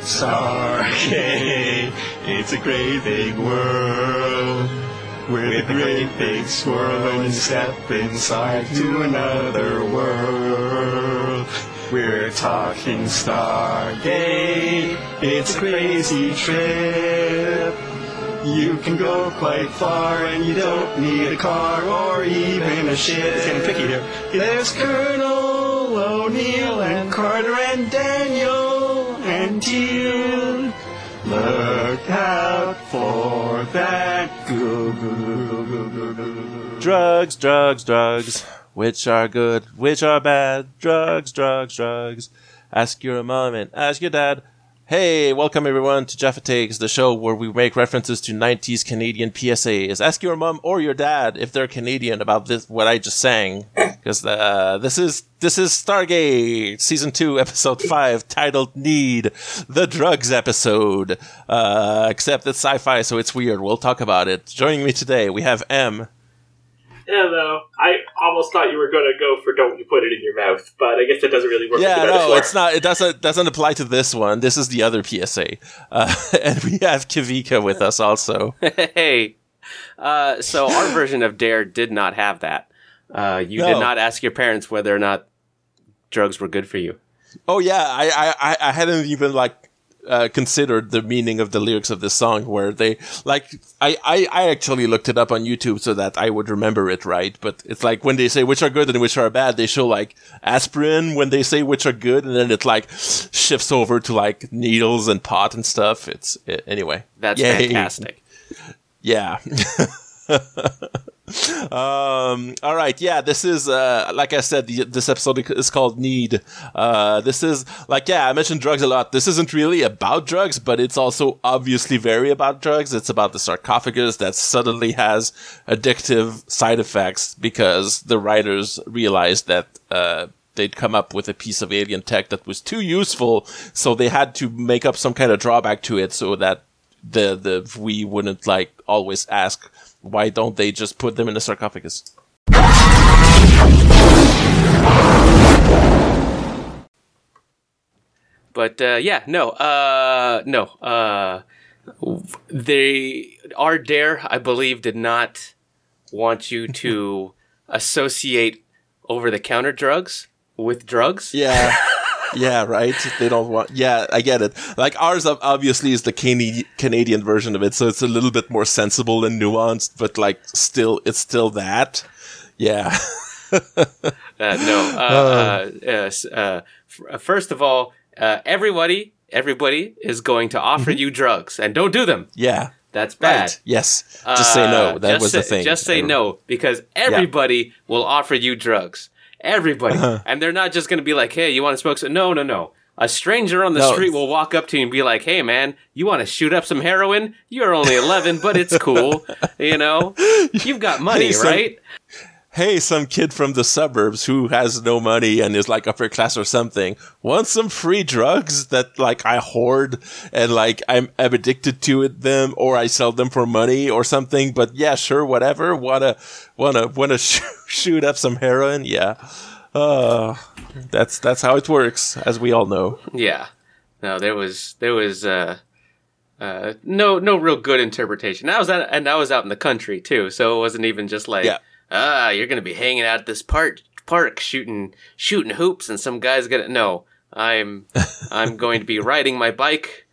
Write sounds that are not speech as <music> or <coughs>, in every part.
Stargate, it's a great big world. With a great big swirl and step inside to another world. We're talking Stargate, it's a crazy trip. You can go quite far and you don't need a car or even a ship. It's getting picky here. There's and Carter and Daniel and Teal'c. Look out for that. Drugs, drugs, drugs. Which are good, which are bad? Drugs, drugs, drugs. Ask your mom and ask your dad. Hey, welcome everyone to Jaffa Takes, the show where we make references to 90s Canadian PSAs. Ask your mom or your dad if they're Canadian about this, what I just sang. Because uh, this is this is Stargate season two, episode five, titled "Need," the drugs episode. Uh, except it's sci-fi, so it's weird. We'll talk about it. Joining me today, we have M. Hello. I almost thought you were going to go for "Don't you put it in your mouth," but I guess that doesn't really work. Yeah, with the no, metaphor. it's not. It doesn't doesn't apply to this one. This is the other PSA, uh, <laughs> and we have Kavika with us also. <laughs> hey. Uh, so our version of Dare did not have that. Uh, you did not ask your parents whether or not drugs were good for you. Oh yeah, I I, I- I hadn't even like uh, considered the meaning of the lyrics of this song, where they like I, I I actually looked it up on YouTube so that I would remember it right. But it's like when they say which are good and which are bad, they show like aspirin when they say which are good, and then it like shifts over to like needles and pot and stuff. It's uh, anyway. That's Yay. fantastic. Yeah. <laughs> <laughs> um all right yeah this is uh like i said the, this episode is called need. Uh this is like yeah i mentioned drugs a lot. This isn't really about drugs but it's also obviously very about drugs. It's about the sarcophagus that suddenly has addictive side effects because the writers realized that uh they'd come up with a piece of alien tech that was too useful so they had to make up some kind of drawback to it so that the the we wouldn't like always ask why don't they just put them in a sarcophagus But uh, yeah, no, uh, no. Uh, they our dare, I believe, did not want you <laughs> to associate over-the-counter drugs with drugs. yeah <laughs> yeah right? They don't want yeah i get it. Like ours obviously is the Cana- canadian version of it so it's a little bit more sensible and nuanced but like still it's still that. Yeah. <laughs> Uh, no. Uh, uh, uh, s- uh, f- uh, first of all, uh, everybody, everybody is going to offer you drugs, and don't do them. yeah. That's bad. right yes. Just say no. That was say, the thing. Just say no because everybody will offer you drugs. Everybody, Uh-huh. and they're not just going to be like, "Hey, you want to smoke some?" No, no, no. A stranger on the No. street will walk up to you and be like, "Hey, man, you want to shoot up some heroin? You're only 11, but it's cool. <laughs> You know, you've got money, Hey, son. right?" Hey, some kid from the suburbs who has no money and is like upper class or something wants some free drugs that like I hoard and like I'm, I'm addicted to it, them or I sell them for money or something. But yeah, sure, whatever. Wanna wanna wanna sh- <laughs> shoot up some heroin? Yeah. Uh, that's that's how it works, as we all know. Yeah. No, there was there was uh, uh, no no real good interpretation. I was out, and I was out in the country too, so it wasn't even just like Yeah. Ah, you're gonna be hanging out at this park park shooting shooting hoops, and some guy's gonna no. I'm <laughs> I'm going to be riding my bike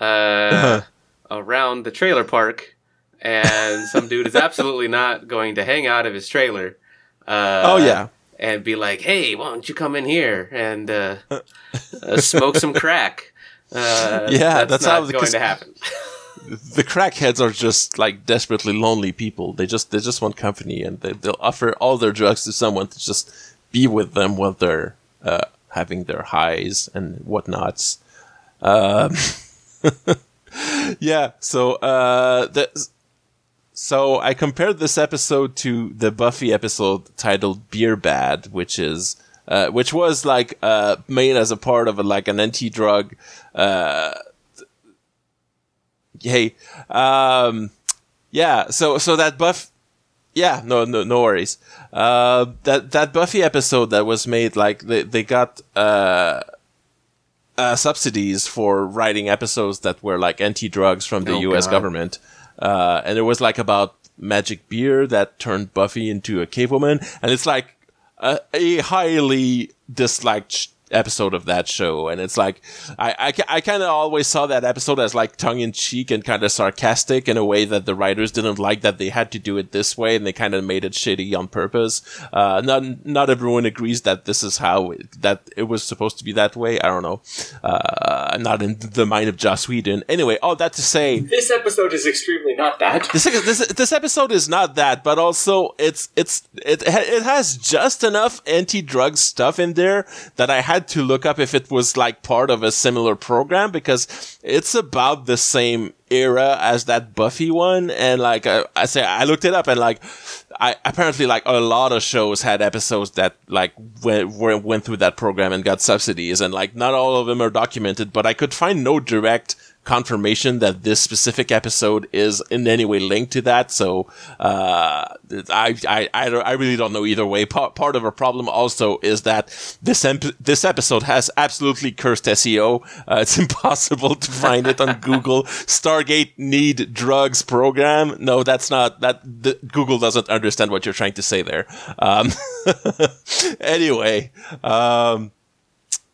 uh, around the trailer park, and some dude is absolutely not going to hang out of his trailer. Uh, oh yeah. and be like, "Hey, why don't you come in here and uh, <laughs> uh, smoke some crack?" Uh, Yeah, that's, that's not going to happen. <laughs> the crackheads are just like desperately lonely people. They just they just want company, and they they'll offer all their drugs to someone to just be with them while they're uh, having their highs and whatnots. Um, <laughs> yeah. So uh, the, so I compared this episode to the Buffy episode titled "Beer Bad," which is. Uh, which was like uh, made as a part of a, like an anti-drug uh, hey um yeah so so that buff Yeah, no, no, no worries. Uh, that that Buffy episode that was made, like they they got uh, uh, subsidies for writing episodes that were like anti-drugs from the Oh, U.S. God. government, uh, and it was like about magic beer that turned Buffy into a cave woman, and it's like a, a highly disliked episode of that show and it's like i i, I kind of always saw that episode as like tongue-in-cheek and kind of sarcastic in a way that the writers didn't like that they had to do it this way and they kind of made it shitty on purpose. Uh not not everyone agrees that this is how it, that it was supposed to be that way. I don't know. Uh i'm not in the mind of joss whedon. Anyway all that to say This episode is extremely not that. this, this this episode is not that, but also it's it's it it has just enough anti-drug stuff in there that I had to look up if it was like part of a similar program because it's about the same era as that Buffy one, and like I, I say, I looked it up and like. I apparently like a lot of shows had episodes that like went went through that program and got subsidies, and like not all of them are documented, but I could find no direct confirmation that this specific episode is in any way linked to that. So uh, I, I I don't- I really don't know either way. Part part of our problem also is that this emp- this episode has absolutely cursed SEO. Uh, <laughs> it's impossible to find it on <laughs> Google. Stargate need drugs program. No, that's not that. The, Google doesn't understand what you're trying to say there. Um, <laughs> anyway. Um,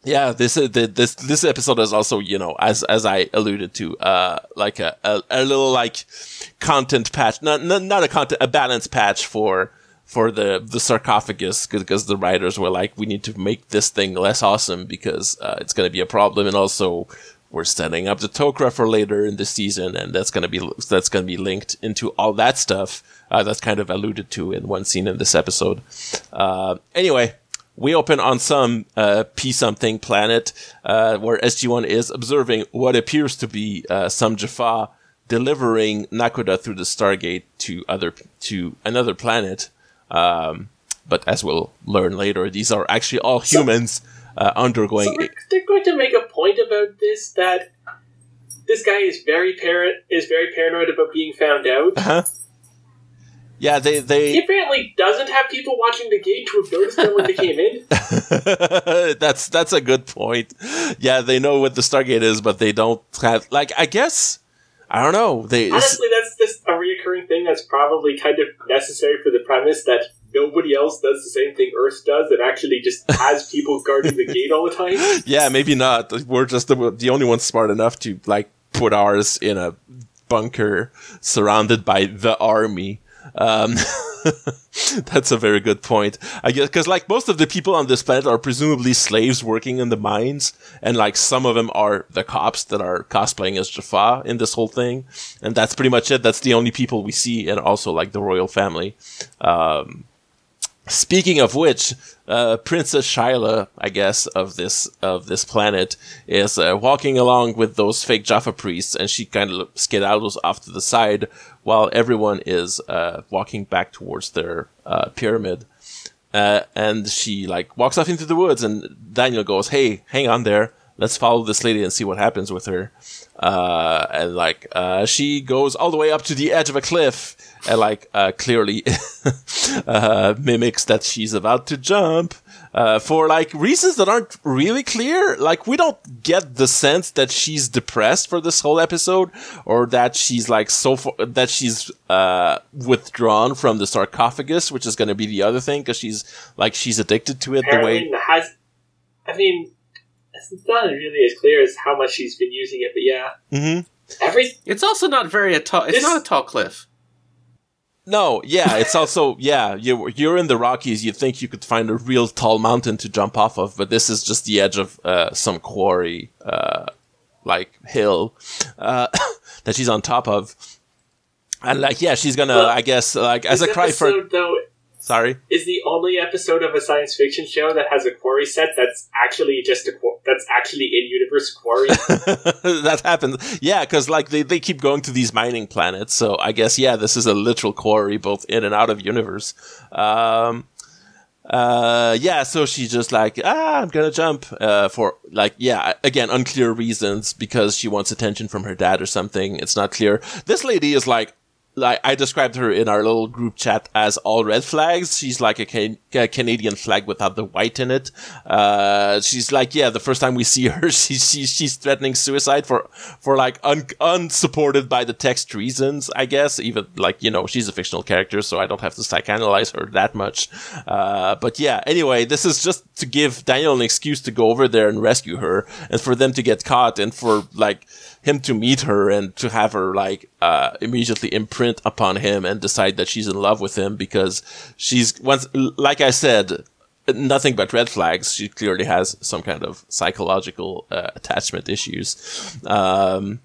yeah, this is the, this this episode is also you know as as I alluded to, uh, like a, a, a little like content patch, not, not not a content a balance patch for for the the sarcophagus because the writers were like we need to make this thing less awesome because uh, it's going to be a problem and also we're setting up the Tok'ra for later in the season and that's going to be that's going to be linked into all that stuff uh, that's kind of alluded to in one scene in this episode. Uh, anyway, we open on some uh, P something planet uh, where SG1 is observing what appears to be uh, some Jaffa delivering Naquadah through the Stargate to other to another planet. Um, but as we'll learn later, these are actually all humans uh, undergoing. So we're, they're going to make a point about this that this guy is very parent is very paranoid about being found out. huh? Yeah, they He they. apparently doesn't have people watching the gate to have noticed them when they came in. <laughs> that's that's a good point. Yeah, they know what the Stargate is, but they don't have like. I guess I don't know. They Honestly, that's just a reoccurring thing that's probably kind of necessary for the premise that nobody else does the same thing Earth does and actually just has <laughs> people guarding the gate all the time. yeah, maybe not. We're just the, the only ones smart enough to like put ours in a bunker surrounded by the army. Um, <laughs> that's a very good point. I guess because like most of the people on this planet are presumably slaves working in the mines, and like some of them are the cops that are cosplaying as Jaffa in this whole thing, and that's pretty much it. That's the only people we see, and also like the royal family. Um, Speaking of which, uh, Princess Shyla, I guess, of this of this planet, is uh, walking along with those fake Jaffa priests, and she kind of skedaddles off to the side while everyone is uh, walking back towards their uh, pyramid. Uh, and she like walks off into the woods, and Daniel goes, "Hey, hang on there. Let's follow this lady and see what happens with her." Uh, and like uh, she goes all the way up to the edge of a cliff, and like uh, clearly <laughs> uh, mimics that she's about to jump. Uh, for like reasons that aren't really clear, like we don't get the sense that she's depressed for this whole episode, or that she's like so far, that she's uh, withdrawn from the sarcophagus, which is going to be the other thing because she's like she's addicted to it the way has. I mean, it's not really as clear as how much she's been using it, but yeah, hmm every It's also not very a tall. It's This- not a tall cliff. No, yeah, it's also yeah. You you're in the Rockies. You'd think you could find a real tall mountain to jump off of, but this is just the edge of uh, some quarry, uh, like hill, uh, <coughs> that she's on top of. And like, yeah, she's gonna, Well, I guess, like as a this cry for though sorry. is the only episode of a science fiction show that has a quarry set that's actually just a qu- that's actually in universe quarry. <laughs> that happens. Yeah, because like they, they keep going to these mining planets. So I guess yeah, this is a literal quarry, both in and out of universe. Um, uh, yeah, so she's just like, ah, I'm gonna jump. Uh, for like, yeah, again, unclear reasons because she wants attention from her dad or something. It's not clear. This lady is like like I described her in our little group chat as all red flags. She's like a, Can- a Canadian flag without the white in it. Uh, she's like, yeah, the first time we see her, <laughs> she's threatening suicide for for like un- unsupported by the text reasons, I guess. Even like you know, she's a fictional character, so I don't have to psychoanalyze her that much. Uh, but yeah, anyway, this is just to give Daniel an excuse to go over there and rescue her, and for them to get caught, and for like him to meet her and to have her like uh, immediately imprint upon him and decide that she's in love with him because she's once like I said nothing but red flags. She clearly has some kind of psychological uh, attachment issues. Um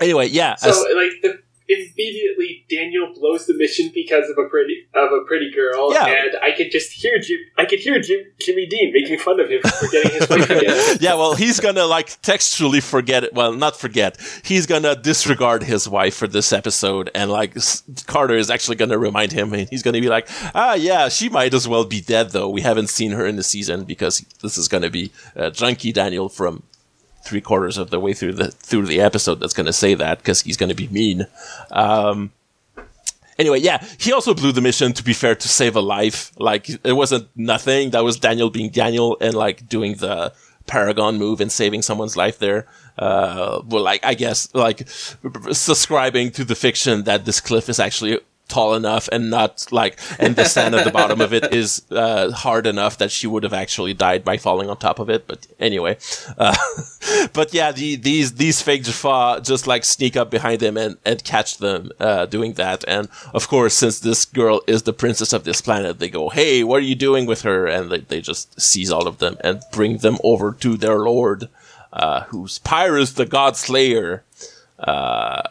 anyway yeah So as- like the immediately Daniel blows the mission because of a pretty of a pretty girl, Yeah. and I could just hear Jim, I could hear Jim, Jimmy Dean making fun of him for getting his <laughs> wife again. yeah, well, he's gonna like textually forget it. Well, not forget. He's gonna disregard his wife for this episode, and like S- Carter is actually gonna remind him, and he's gonna be like, "Ah, yeah, she might as well be dead, though. We haven't seen her in the season because this is gonna be uh, Junkie Daniel from." Three quarters of the way through the through the episode, that's going to say that because he's going to be mean. Um, anyway, yeah, he also blew the mission. To be fair, to save a life, like it wasn't nothing. That was Daniel being Daniel and like doing the Paragon move and saving someone's life there. Uh, well, like I guess like subscribing to the fiction that this cliff is actually tall enough and not like and the sand at the bottom of it is uh, hard enough that she would have actually died by falling on top of it but anyway uh, <laughs> but yeah the, these these fake Jaffa just like sneak up behind them and, and catch them uh, doing that and of course since this girl is the princess of this planet they go hey what are you doing with her? And they, they just seize all of them and bring them over to their lord uh, who's Pyrrhus the god slayer uh,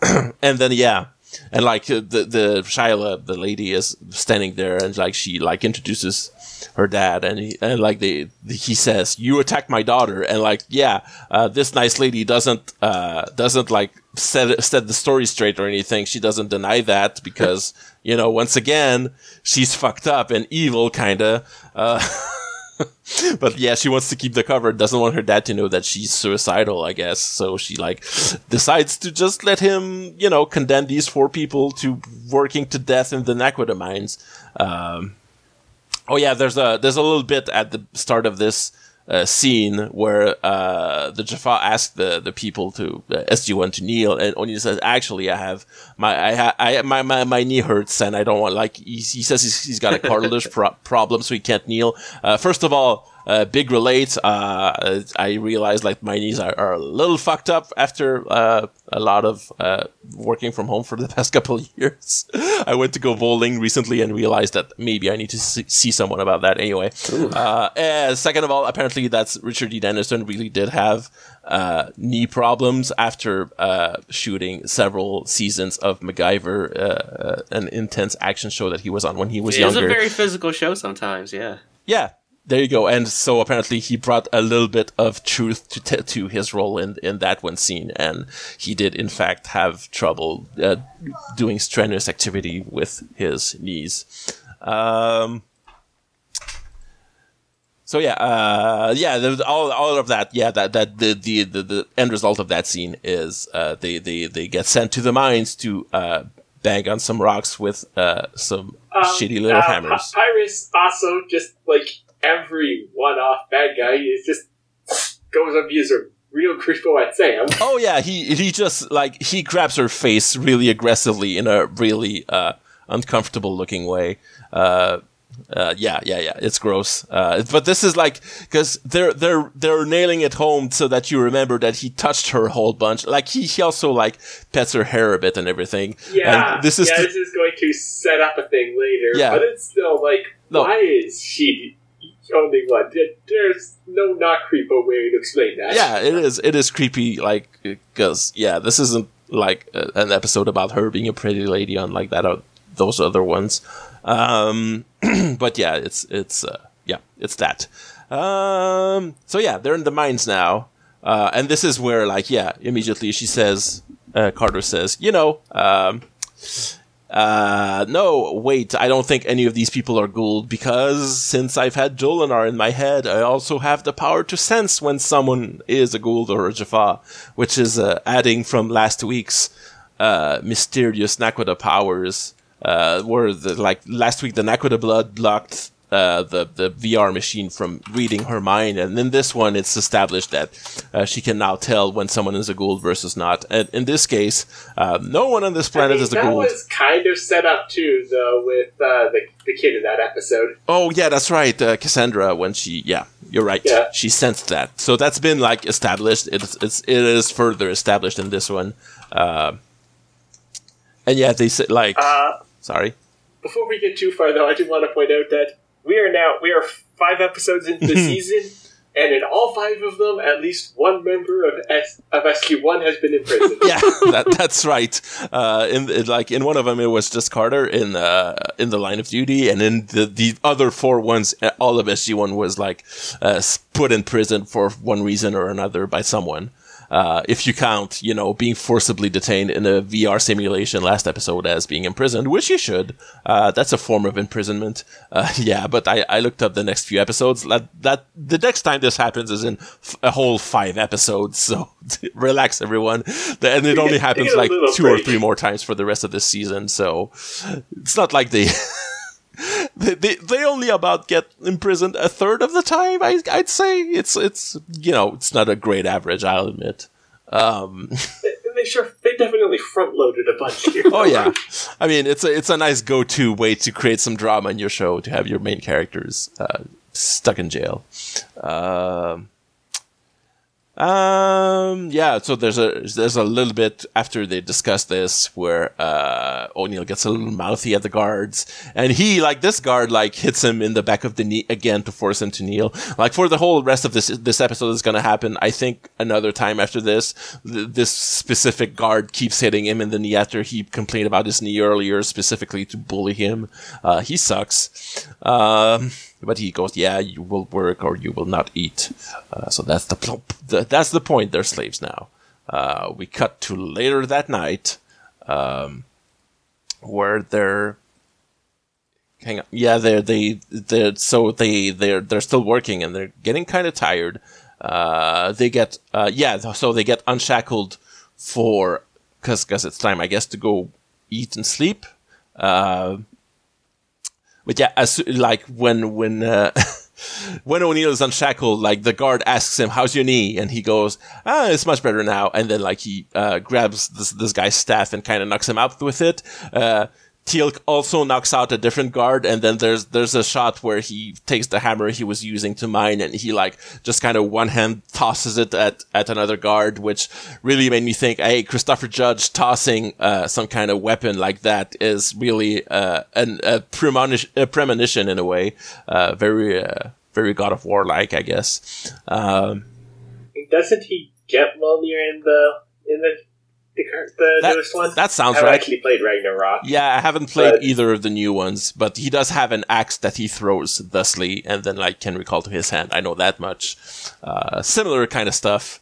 <clears throat> and then yeah and like uh, the the Shyla, the lady is standing there, and like she like introduces her dad, and he, and like they he says, "You attacked my daughter," and like yeah, uh, this nice lady doesn't uh, doesn't like set set the story straight or anything. She doesn't deny that because you know once again she's fucked up and evil, kinda. Uh, <laughs> but yeah, she wants to keep the cover. Doesn't want her dad to know that she's suicidal. I guess so. She like decides to just let him, you know, condemn these four people to working to death in the Naquadah mines. Um, oh yeah, there's a there's a little bit at the start of this uh, scene where uh, the Jaffa asked the, the people to uh, SG1 to kneel, and O'Neill says, "Actually, I have my I, ha- I my, my my knee hurts, and I don't want like he, he says he's, he's got a cartilage <laughs> pro- problem, so he can't kneel. Uh, first of all." Uh, big relate. Uh, I realized like my knees are, are a little fucked up after uh, a lot of uh, working from home for the <laughs> past couple of years. I went to go bowling recently and realized that maybe I need to see, see someone about that anyway. Uh, second of all, apparently that's Richard Dean Anderson really did have uh, knee problems after uh, shooting several seasons of MacGyver, uh, an intense action show that he was on when he was It is younger. a very physical show sometimes, yeah. Yeah, there you go. And so apparently he brought a little bit of truth to t- to his role in in that one scene, and he did in fact have trouble uh, doing strenuous activity with his knees. Um, so yeah, uh, yeah, all all of that. Yeah, that that the the the, the end result of that scene is uh, they they they get sent to the mines to uh, bang on some rocks with uh, some Um, shitty little uh, hammers. Pyrrhus also just like every one-off bad guy is just goes up a real creepo at Sam. <laughs> Oh yeah, he he just like he grabs her face really aggressively in a really uh, uncomfortable looking way. Uh, uh, yeah, yeah, yeah. It's gross. Uh, but this is like because they're they're they're nailing it home so that you remember that he touched her a whole bunch. Like he, he also like pets her hair a bit and everything. Yeah, And this is yeah, the- this is going to set up a thing later. Yeah. but it's still like, No. why is she only one? There's no not creepo way to explain that. yeah, it is. It is creepy. Like because yeah, this isn't like a, an episode about her being a pretty lady on like that. Or those other ones. Um, <clears throat> but yeah, it's it's uh, yeah, it's that. Um, so yeah, they're in the mines now, uh, and this is where like yeah, immediately she says, uh, Carter says, you know, um, uh, no, wait, I don't think any of these people are Goa'uld because since I've had Jolinar in my head, I also have the power to sense when someone is a Goa'uld or a Jaffa, which is uh, adding from last week's uh, mysterious Naquadah powers. Uh, where the, like last week the Naquadah blood blocked uh, the the VR machine from reading her mind, and in this one, it's established that uh, she can now tell when someone is a Goa'uld versus not. And in this case, uh, no one on this planet I mean, is a that Goa'uld. was kind of set up too, though, with uh, the the kid in that episode. Oh yeah, that's right, uh, Cassandra. When she, yeah, you're right. Yeah. She sensed that, so that's been like established. It's it's it is further established in this one. Uh, and yeah, they said like, Uh, sorry. before we get too far, though, I do want to point out that we are now we are five episodes into the <laughs> season, and in all five of them, at least one member of S- of SG One has been in prison. <laughs> yeah, that, that's right. Uh, in, in like in one of them, it was just Carter in uh, in the line of duty, and in the the other four ones, all of SG One was like uh, put in prison for one reason or another by someone. Uh, if you count, you know, being forcibly detained in a VR simulation last episode as being imprisoned, which you should. Uh, that's a form of imprisonment. Uh, <laughs> yeah, but I, I looked up the next few episodes. That, that the next time this happens is in f- a whole five episodes. <laughs> So <laughs> relax, everyone. And it only happens like two or three more times for the rest of this season. So it's not like they. <laughs> They, they, they only about get imprisoned a third of the time. I, I'd say it's it's you know it's not a great average. I'll admit. Um, <laughs> they, they sure they definitely front loaded a bunch here. oh yeah, I mean it's a it's a nice go to way to create some drama in your show to have your main characters uh, stuck in jail. Um, um, yeah. So there's a there's a little bit after they discuss this where uh, O'Neill gets a little mouthy at the guards, and he like this guard like hits him in the back of the knee again to force him to kneel. Like for the whole rest of this this episode is to happen. I think another time after this, th- this specific guard keeps hitting him in the knee after he complained about his knee earlier, specifically to bully him. Uh, he sucks. Um, but he goes, "Yeah, you will work or you will not eat." Uh, so that's the, that's the point. They're slaves now. Uh, we cut to later that night, um, where they're. Hang on. Yeah, they're they they so they they're they're still working and they're getting kind of tired. Uh, they get uh, yeah, so they get unshackled for because because it's time, I guess, to go eat and sleep. Uh, but yeah, as like when when uh, <laughs> when O'Neill is unshackled, like the guard asks him, "How's your knee?" and he goes, "Ah, it's much better now." And then like he uh, grabs this this guy's staff and kind of knocks him out with it. Uh, Teal'c also knocks out a different guard, and then there's there's a shot where he takes the hammer he was using to mine, and he like just kind of one hand tosses it at at another guard, which really made me think, hey, Christopher Judge tossing uh, some kind of weapon like that is really uh, an, a, premonition, a premonition in a way, uh, very uh, very God of War like, I guess. Um, Doesn't he get Mjolnir in the in the the, <laughs> the That- newest one? that sounds I right. actually played Ragnarok. Yeah, I haven't played But- either of the new ones, but he does have an axe that he throws thusly and then like can recall to his hand. I know that much. Uh, similar kind of stuff.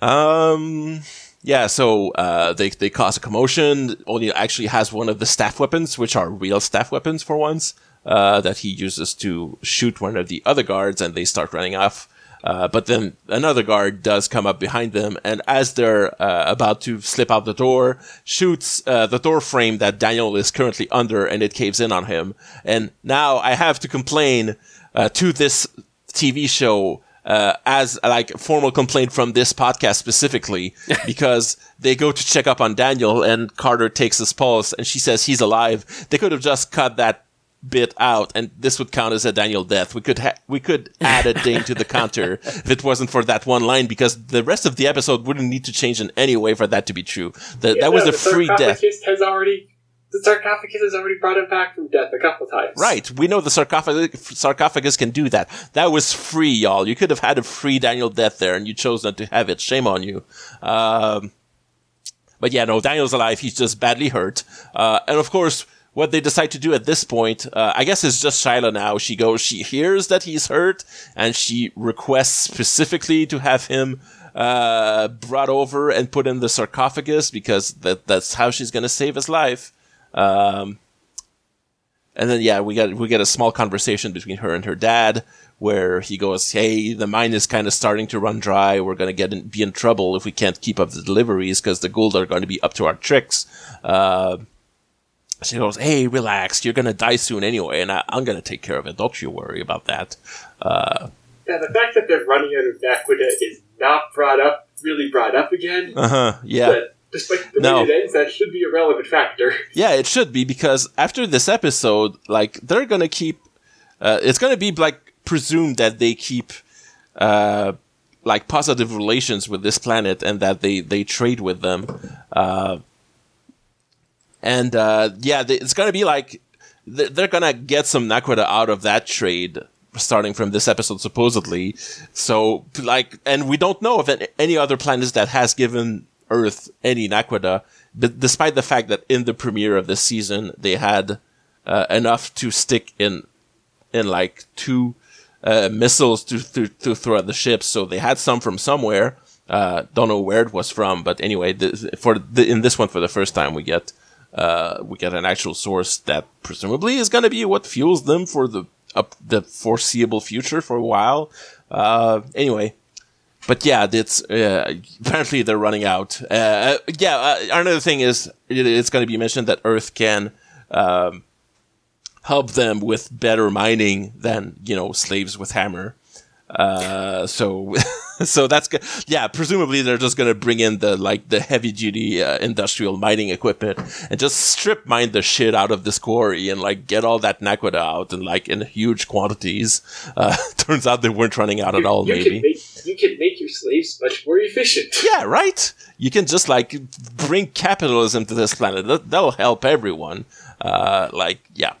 Um, yeah, so uh, they they cause a commotion. O'Neill actually has one of the staff weapons, which are real staff weapons for once, uh, that he uses to shoot one of the other guards, and they start running off. Uh, but then another guard does come up behind them, and as they're uh, about to slip out the door, shoots uh, the door frame that Daniel is currently under, and it caves in on him. And now I have to complain uh, to this TV show uh, as like formal complaint from this podcast specifically <laughs> because they go to check up on Daniel and Carter takes his pulse and she says he's alive. They could have just cut that bit out and this would count as a Daniel death. We could ha- we could add a ding to the counter <laughs> if it wasn't for that one line because the rest of the episode wouldn't need to change in any way for that to be true. The, Yeah, that was no, a free death. Has already the sarcophagus has already brought him back from death a couple times. Right. We know the sarcophagus, sarcophagus can do that. That was free, y'all. You could have had a free Daniel death there, and you chose not to have it. Shame on you. Um, but yeah, no, Daniel's alive. He's just badly hurt. Uh, and of course, what they decide to do at this point, uh, I guess it's just Shyla now. She goes, she hears that he's hurt, and she requests specifically to have him uh, brought over and put in the sarcophagus because that that's how she's going to save his life. Um, and then yeah, we got we get a small conversation between her and her dad where he goes, "Hey, the mine is kind of starting to run dry. We're gonna get in, be in trouble if we can't keep up the deliveries because the Goa'uld are going to be up to our tricks." Uh, she goes, "Hey, relax. You're gonna die soon anyway, and I, I'm gonna take care of it. Don't you worry about that." Uh, Yeah, the fact that they're running out of Naquadah is not brought up, really brought up again. uh huh. Yeah. But despite the No. way it ends, that should be a relevant factor. <laughs> Yeah, it should be because after this episode, like they're gonna keep. Uh, it's gonna be like presumed that they keep, uh, like positive relations with this planet and that they they trade with them, uh, and uh, yeah, it's gonna be like they're, they're gonna get some Naquadah out of that trade starting from this episode supposedly. So like, and we don't know of any- other planets that has given Earth any but despite the fact that in the premiere of this season they had uh, enough to stick in in like two uh, missiles to, to to throw at the ships. So they had some from somewhere. Uh, don't know where it was from, but anyway, for in this one for the first time we get uh, we get an actual source that presumably is going to be what fuels them for the up the foreseeable future for a while. Uh, anyway, but yeah, it's uh, apparently they're running out. Uh, yeah, uh, another thing is it, it's going to be mentioned that Earth can um, help them with better mining than you know slaves with hammer. Uh, so, <laughs> <laughs> so that's good. Yeah, presumably they're just gonna bring in the like the heavy duty uh, industrial mining equipment and just strip mine the shit out of this quarry and like get all that naquadah out and like in huge quantities. Uh, <laughs> turns out they weren't running out at all. you Maybe. Can make, you can make your slaves much more efficient. <laughs> Yeah, right. You can just like bring capitalism to this planet. That, that'll help everyone. Uh, like, yeah.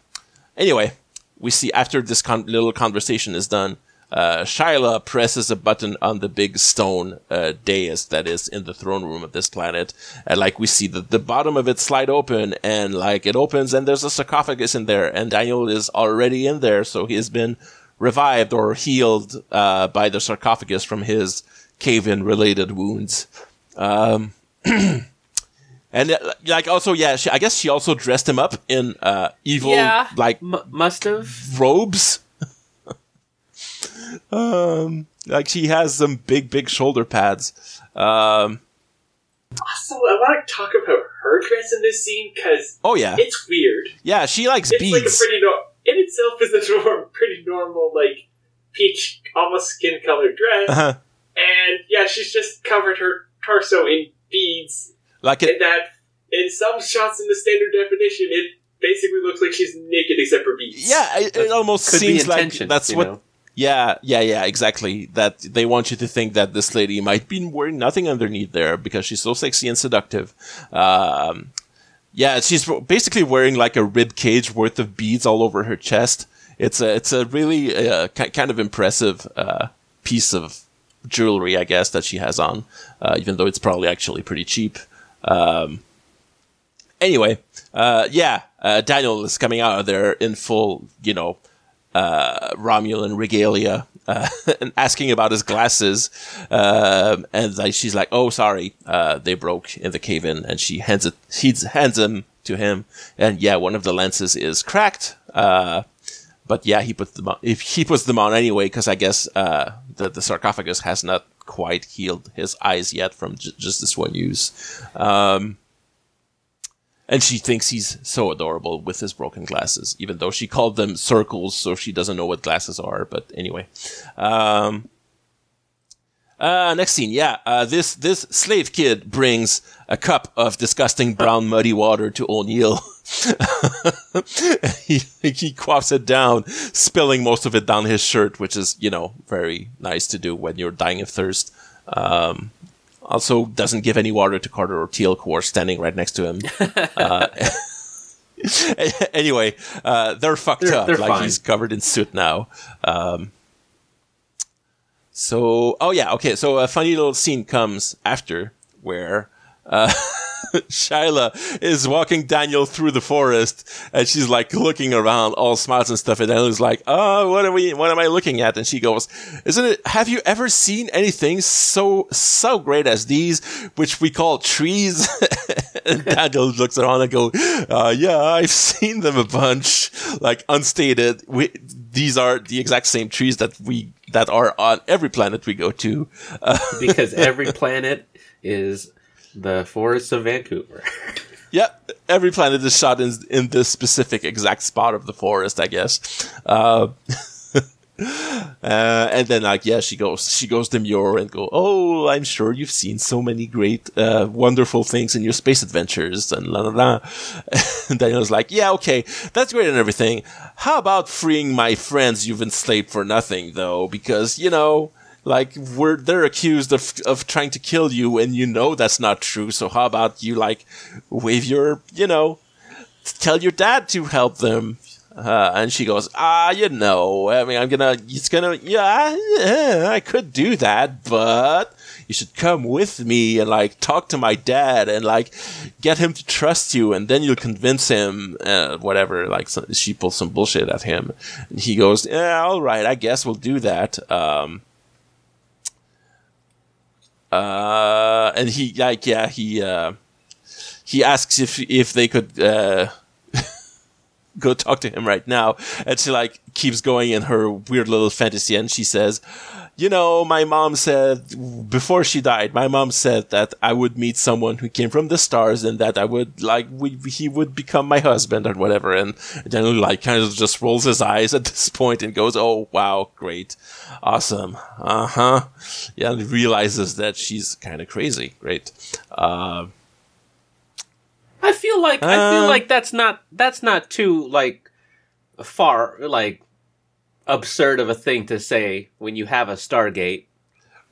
Anyway, we see after this con- little conversation is done, uh, Shyla presses a button on the big stone uh, dais that is in the throne room of this planet, and like we see the, the bottom of it slide open, and like it opens, and there's a sarcophagus in there, and Daniel is already in there, so he has been revived or healed uh, by the sarcophagus from his cave-in related wounds. Um, <clears throat> and uh, like also, yeah, she, I guess she also dressed him up in uh, evil Yeah, like M- must have. robes. Um, like she has some big, big shoulder pads. Um, Also, I want to talk about her dress in this scene because oh yeah, it's weird. yeah, she likes It's like a beads. pretty no- in itself is a <laughs> norm- pretty normal like peach almost skin colored dress, Uh-huh. and yeah, she's just covered her torso in beads. Like And it, that in some shots in the standard definition, it basically looks like she's naked except for beads. yeah, it, it almost Could seems be like that's you what. know? Yeah, yeah, yeah, exactly. That they want you to think that this lady might be wearing nothing underneath there because she's so sexy and seductive. Um, yeah, she's basically wearing like a rib cage worth of beads all over her chest. It's a it's a really uh, ki- kind of impressive uh, piece of jewelry, I guess, that she has on, uh, even though it's probably actually pretty cheap. Um, anyway, uh, yeah, uh, Daniel is coming out of there in full, you know, uh, Romulan regalia uh, <laughs> and asking about his glasses. Um, and like, she's like, "Oh, sorry, uh, they broke in the cave in." And she hands it, he hands them to him. And yeah, one of the lenses is cracked. Uh, but yeah, he puts them on. If he puts them on anyway, because I guess uh, the the sarcophagus has not quite healed his eyes yet from j- just this one use. Um, and she thinks he's so adorable with his broken glasses, even though she called them circles, so she doesn't know what glasses are. But anyway, um, uh, next scene, yeah, uh, this this slave kid brings a cup of disgusting brown muddy water to O'Neill. <laughs> he he quaffs it down, spilling most of it down his shirt, which is you know very nice to do when you're dying of thirst. Um, also, doesn't give any water to Carter or Teal'c, who are standing right next to him. <laughs> uh, <laughs> anyway, uh, they're fucked They're- up. they're like fine. he's covered in soot now. Um, so, oh yeah, okay. So a funny little scene comes after where uh, <laughs> <laughs> Shyla is walking Daniel through the forest, and she's like looking around, all smiles and stuff. And Daniel's like, "Oh, what are we? What am I looking at?" And she goes, "Isn't it? Have you ever seen anything so so great as these, which we call trees?" <laughs> and Daniel looks around and go, uh, "Yeah, I've seen them a bunch, like unstated. We, these are the exact same trees that we that are on every planet we go to." Because every planet is the forests of Vancouver. <laughs> Yep, every planet is shot in in this specific exact spot of the forest, I guess. Uh, <laughs> uh, and then, like, yeah, she goes, she goes demure and go, "Oh, I'm sure you've seen so many great, uh, wonderful things in your space adventures." And la la la. <laughs> And Daniel's like, "Yeah, okay, that's great and everything. How about freeing my friends you've enslaved for nothing, though? Because you know." Like we're they're accused of of trying to kill you and you know that's not true so how about you like wave your you know tell your dad to help them? Uh, and she goes ah you know i mean i'm gonna it's gonna yeah, yeah i could do that but you should come with me and like talk to my dad and like get him to trust you and then you'll convince him uh, whatever like so she pulls some bullshit at him. And he goes yeah all right i guess we'll do that. Um uh, and he like yeah he uh, he asks if if they could uh, go talk to him right now, and she like keeps going in her weird little fantasy, and she says, "You know, my mom said before she died, my mom said that I would meet someone who came from the stars, and that I would like we, he would become my husband or whatever." And then like kind of just rolls his eyes at this point and goes, "Oh wow, great." Awesome. Uh huh. Yeah, and realizes that she's kind of crazy. Great. Uh, I feel like I feel Um, like that's not that's not too like far like absurd of a thing to say when you have a Stargate.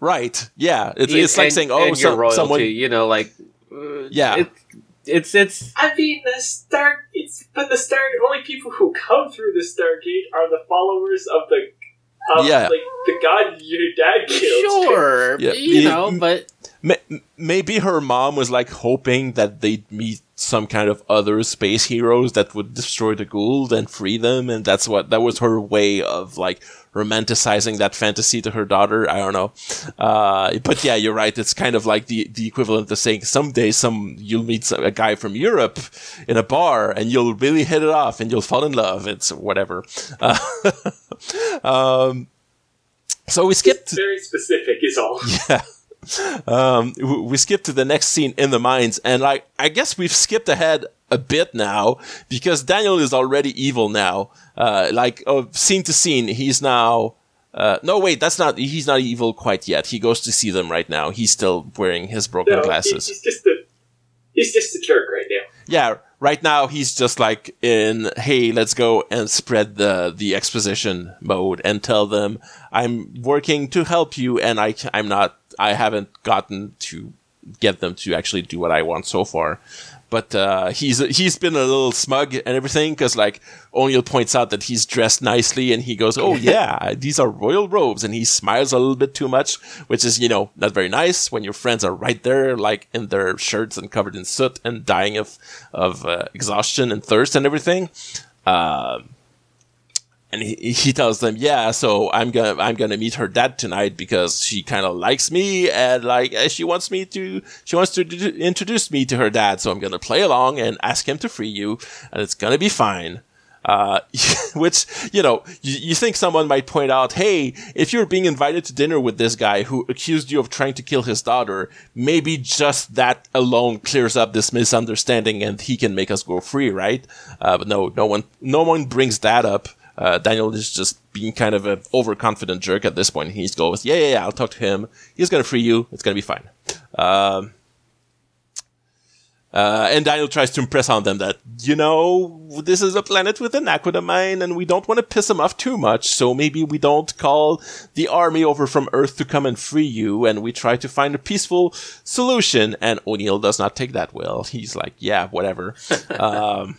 right. Yeah. It's, it's like And- saying, oh, and your some, royalty, someone. you know, like uh, Yeah. it, it's it's I mean, the star. It's but the star. Only people who come through the Stargate are the followers of the. Of, Yeah. like the god your dad killed. sure, Yeah. you know, but maybe her mom was like hoping that they'd meet some kind of other space heroes that would destroy the Goa'uld and free them, and that's what that was her way of like romanticizing that fantasy to her daughter. I don't know, uh, but yeah, you're right. It's kind of like the the equivalent of saying someday some you'll meet some, a guy from Europe in a bar and you'll really hit it off and you'll fall in love. It's whatever. Uh, <laughs> um, so we skipped. Very specific is all. <laughs> Yeah. Um, we skip to the next scene in the mines, and like I guess we've skipped ahead a bit now because Daniel is already evil now. Uh, like oh, scene to scene, he's now. Uh, no, wait, that's not. He's not evil quite yet. He goes to see them right now. He's still wearing his broken No, glasses. he's just a. He's just a jerk right now. Yeah, right now he's just like in, hey, let's go and spread the the exposition mode and tell them I'm working to help you, and I I'm not, I haven't gotten to get them to actually do what I want so far. But uh, he's he's been a little smug and everything because like O'Neill points out that he's dressed nicely and he goes, "Oh <laughs> yeah, these are royal robes," and he smiles a little bit too much, which is you know not very nice when your friends are right there, like in their shirts and covered in soot and dying of of uh, exhaustion and thirst and everything. Um and he, he tells them, yeah, so I'm gonna I'm gonna meet her dad tonight because she kind of likes me and like she wants me to she wants to d- introduce me to her dad. So I'm gonna play along and ask him to free you, and it's gonna be fine. Uh, <laughs> which you know you, you think someone might point out, hey, if you're being invited to dinner with this guy who accused you of trying to kill his daughter, maybe just that alone clears up this misunderstanding and he can make us go free, right? Uh, but no, no one no one brings that up. Uh, Daniel is just being kind of an overconfident jerk at this point. He just goes, yeah, yeah, yeah, I'll talk to him. He's gonna free you. It's gonna be fine. Um, uh, and Daniel tries to impress on them that, you know, this is a planet with a naquadah mine and we don't want to piss them off too much, so maybe we don't call the army over from Earth to come and free you and we try to find a peaceful solution. And O'Neill does not take that well. He's like, yeah, whatever. <laughs> um,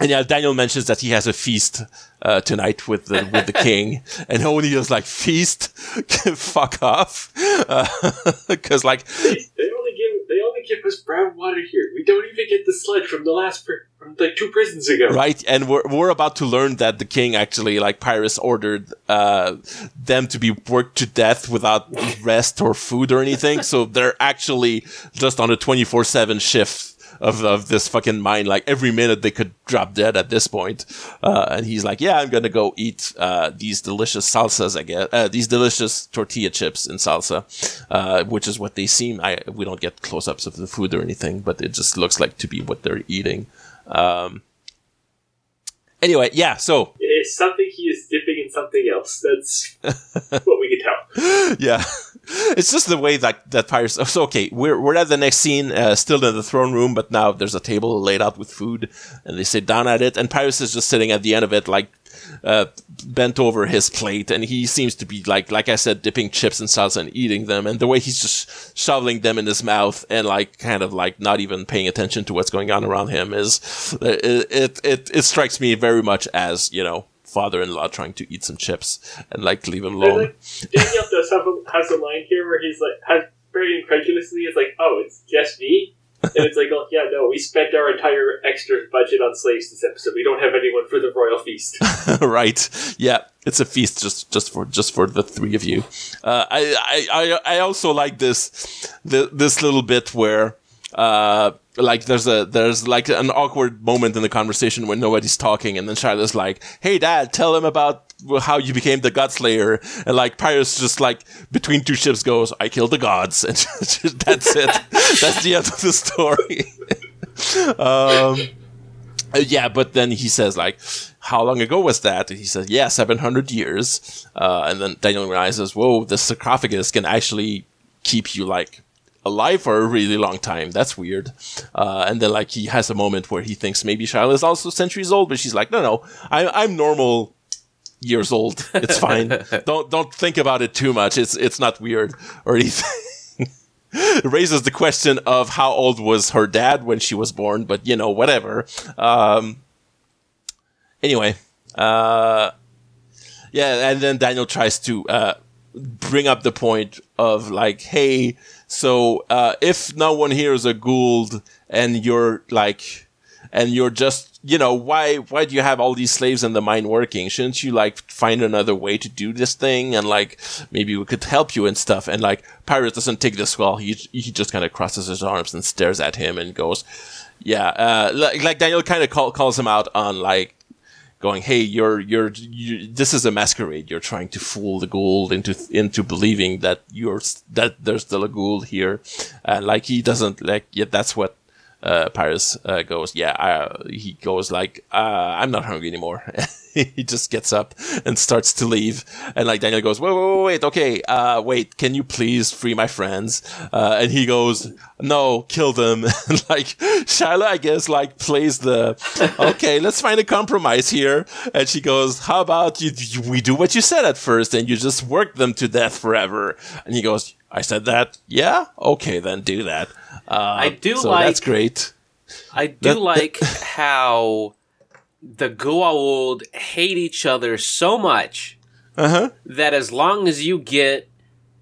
and yeah, Daniel mentions that he has a feast uh, tonight with the with the king, <laughs> and O'Neill's like, "Feast, <laughs> fuck off," <laughs> because like They, they only give. They only give us brown water here. We don't even get the sludge from the last pr- from like two prisons ago. right and we're, we're about to learn that the king actually like pyrrhus ordered uh, them to be worked to death without rest or food or anything so they're actually just on a 24-7 shift of, of this fucking mine like every minute they could drop dead at this point uh, and he's like yeah i'm gonna go eat uh, these delicious salsas i guess uh, these delicious tortilla chips in salsa uh, which is what they seem i we don't get close-ups of the food or anything but it just looks like to be what they're eating um, anyway, yeah. So It's something he is dipping in something else. That's <laughs> what we can tell. yeah, it's just the way that that Pyrus. So okay, we're we're at the next scene, uh, still in the throne room, but now there's a table laid out with food, and they sit down at it, and Pyrus is just sitting at the end of it, like uh, bent over his plate, and he seems to be like like I said, dipping chips in salsa and eating them, and the way he's just shoveling them in his mouth and like kind of like not even paying attention to what's going on around him is it it it, it strikes me very much as you know father-in-law trying to eat some chips and like leave him alone. like, Daniel does have a, has a line here where he's like, has very incredulously, is like, "Oh, it's just me," and it's like, "Oh, yeah, no, we spent our entire extra budget on slaves this episode. We don't have anyone for the royal feast." <laughs> right. Yeah, it's a feast just just for just for the three of you. Uh, I, I I I also like this the, this little bit where uh like there's a there's like an awkward moment in the conversation when nobody's talking and then Shyla's like, "Hey dad, tell him about how you became the God Slayer." And like Pyrus just like between two ships goes, "I killed the gods." <laughs> And that's it. <laughs> that's the end of the story. <laughs> um yeah, but then he says like, "How long ago was that?" And he says, "Yeah, seven hundred years." Uh, and then Daniel realizes, "Whoa, the sarcophagus can actually keep you like alive for a really long time. That's weird." Uh, and then like he has a moment where he thinks maybe Shyla is also centuries old, but she's like, "No, no, I, I'm normal." Years old, it's fine. <laughs> don't don't think about it too much. It's it's not weird or anything. It <laughs> raises the question of how old was her dad when she was born, but you know, whatever. Um, anyway, uh, yeah, and then Daniel tries to uh, bring up the point of like, hey, so uh, if no one here is a Goa'uld and you're like, and you're just you know why why do you have all these slaves in the mine working? Shouldn't you like find another way to do this thing? And like maybe we could help you and stuff. And like Pyrus doesn't take this well he he just kind of crosses his arms and stares at him and goes yeah uh like, like Daniel kind of call, calls him out on like going hey you're you're you, this is a masquerade. You're trying to fool the Goa'uld into into believing that you're that there's still a Goa'uld here. And like he doesn't like yeah that's what uh, Pyrus uh, goes, yeah, I, he goes like, uh, I'm not hungry anymore. <laughs> <laughs> he just gets up and starts to leave. And like Daniel goes, wait, wait, wait, wait, okay, uh, wait, can you please free my friends? Uh, and he goes, no, kill them. <laughs> and like Shyla, I guess, like plays the, okay, let's find a compromise here. And she goes, how about you, you, we do what you said at first and you just work them to death forever. And he goes, I said that? Yeah? Okay, then do that. Uh, I do so like- that's great. I do like how the Goa'uld hate each other so much Uh huh. that as long as you get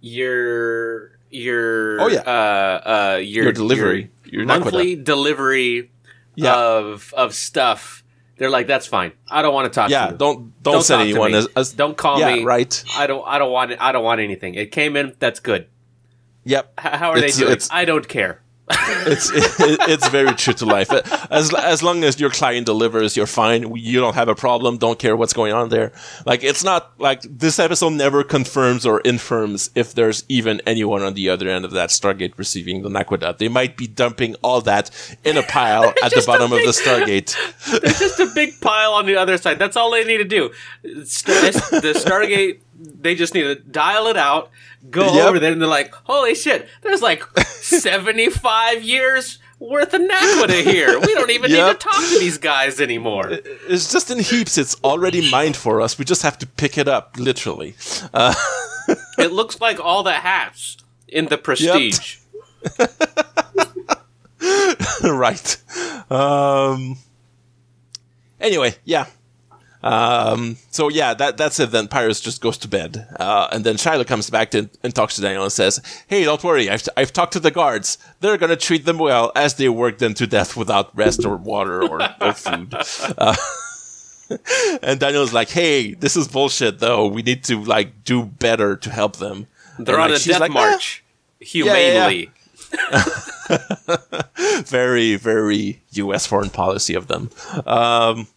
your your Oh, yeah. uh uh your, Your delivery. Your monthly delivery Yeah. of of stuff they're like that's fine i don't want to talk Yeah. to you Don't don't, send talk to anyone as, as don't call yeah, me right. i don't i don't want it i don't want anything it came in that's good Yep. H- how are It's- they doing it's- i don't care it's it, it's very true to life. As as long as your client delivers, you're fine. You don't have a problem. Don't care what's going on there. Like it's not like this episode never confirms or infirms if there's even anyone on the other end of that Stargate receiving the Naquadah. They might be dumping all that in a pile <laughs> at the bottom of the Stargate. <laughs> There's just a big pile on the other side. That's all they need to do. The Stargate, they just need to dial it out, go Yep. over there, and they're like, holy shit, there's like <laughs> 75 years worth of Naquadah here. We don't even need to talk to these guys anymore. It's just in heaps. It's already mined for us. We just have to pick it up, literally. Uh, <laughs> It looks like all the hats in the Prestige. <laughs> right. Um. Anyway, yeah. Um, so yeah, that that's it. Then Pyrus just goes to bed, uh, and then Shyla comes back to, and talks to Daniel and says, "Hey, don't worry. I've I've talked to the guards. They're gonna treat them well as they work them to death without rest or water or, or food." Uh, <laughs> and Daniel's like, "Hey, this is bullshit. Though we need to like do better to help them." They're And, on like, a death like, march, humanely. <laughs> very, very U.S. foreign policy of them. Um,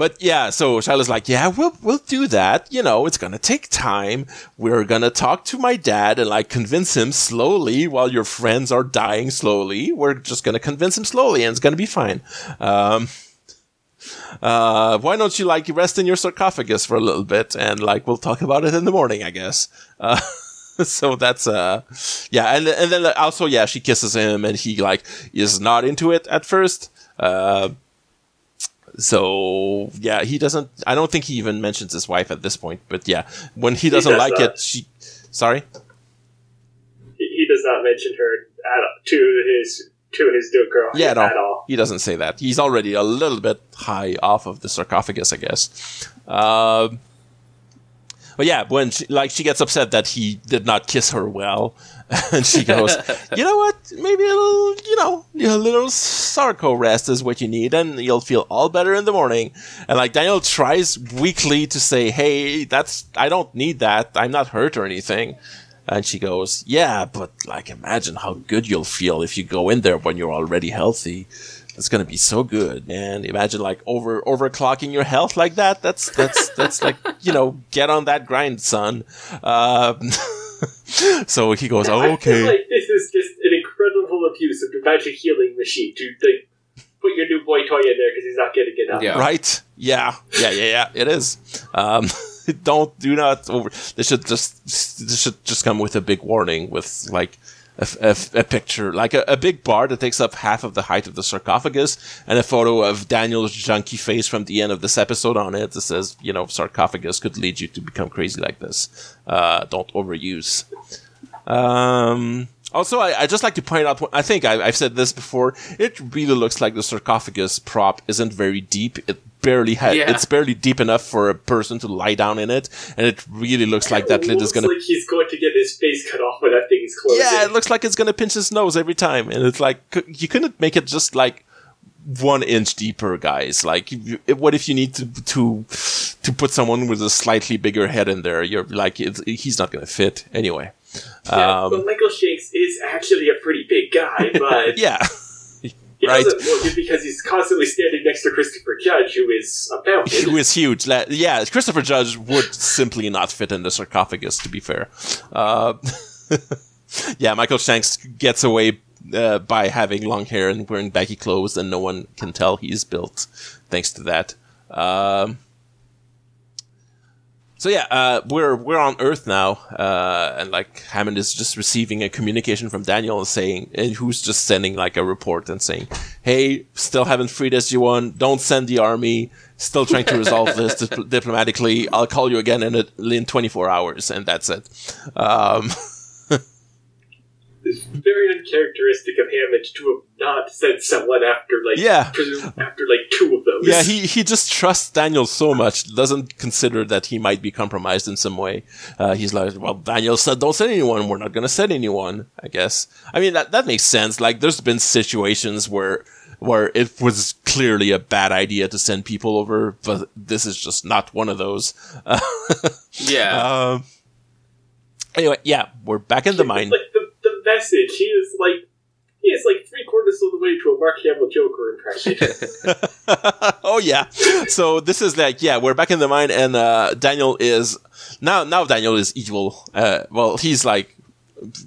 but yeah, so Shyla's like, yeah, we'll we'll do that. You know, it's gonna take time. We're gonna talk to my dad and like convince him slowly while your friends are dying slowly. We're just gonna convince him slowly, and it's gonna be fine. Um, uh, why don't you like rest in your sarcophagus for a little bit, and like we'll talk about it in the morning, I guess. Uh, <laughs> so that's uh yeah and and then also yeah she kisses him and he like is not into it at first uh so yeah he doesn't i don't think he even mentions his wife at this point but yeah when he doesn't does like not. it she sorry He, he does not mention her at, to his to his new girl yeah no at all. he doesn't say that he's already a little bit high off of the sarcophagus i guess um but yeah, when she, like she gets upset that he did not kiss her well, <laughs> and she goes, "You know what? Maybe a little, you know, a little sarco rest is what you need, and you'll feel all better in the morning." And like Daniel tries weakly to say, "Hey, that's I don't need that. I'm not hurt or anything." And she goes, "Yeah, but like imagine how good you'll feel if you go in there when you're already healthy." It's gonna be so good, man. Imagine like over overclocking your health like that. That's that's that's like you know, get on that grind, son. Um, <laughs> <laughs> so he goes, oh, I feel okay. like this is just an incredible abuse of the magic healing machine to like put your new boy toy in there because he's not getting enough. Yeah. Right? Yeah, yeah, yeah, yeah. It is. Um, <laughs> don't do not over. They should just this should just come with a big warning with like a, a- a picture, like a, a big bar that takes up half of the height of the sarcophagus, and a photo of Daniel's junky face from the end of this episode on it that says, you know, sarcophagus could lead you to become crazy like this. Uh, don't overuse. Um, also, I, I just like to point out. I think I, I've said this before. It really looks like the sarcophagus prop isn't very deep. It barely has. Yeah. It's barely deep enough for a person to lie down in it, and it really looks like that lid is gonna. like he's going to get his face cut off when that thing is closing. yeah, it looks like it's gonna pinch his nose every time, and it's like you couldn't make it just like one inch deeper, guys. Like, what if you need to to to put someone with a slightly bigger head in there? You're like, it's, he's not gonna fit anyway. Yeah, Um, but Michael Shanks is actually a pretty big guy, <laughs> but yeah. he <laughs> right. doesn't look it because he's constantly standing next to Christopher Judge, who is a mountain. who is huge. Yeah, Christopher Judge would simply not fit in the sarcophagus. To be fair, uh, <laughs> yeah, Michael Shanks gets away uh, by having long hair and wearing baggy clothes, and no one can tell he's built thanks to that. Um, so yeah, uh, we're we're on Earth now, uh, and like Hammond is just receiving a communication from Daniel saying, and who's just sending like a report and saying, "Hey, still haven't freed SG1. Don't send the army. Still trying to resolve this <laughs> dip- diplomatically. I'll call you again in a, in 24 hours, and that's it." Um, <laughs> It's very uncharacteristic of Hammond to have not sent someone after like Yeah. after like two of those. yeah, he he just trusts Daniel so much, doesn't consider that he might be compromised in some way. Uh, he's like, well, Daniel said, don't send anyone. We're not going to send anyone. I guess. I mean, that that makes sense. Like, there's been situations where where it was clearly a bad idea to send people over, but this is just not one of those. <laughs> Yeah. Um. Anyway, yeah, we're back in the mine. like the, the message. He is like he is like three quarters of the way to a Mark Hamill Joker impression. <laughs> <laughs> oh yeah. So this is like yeah, we're back in the mine, and uh, Daniel is now now Daniel is evil. Uh, well, he's like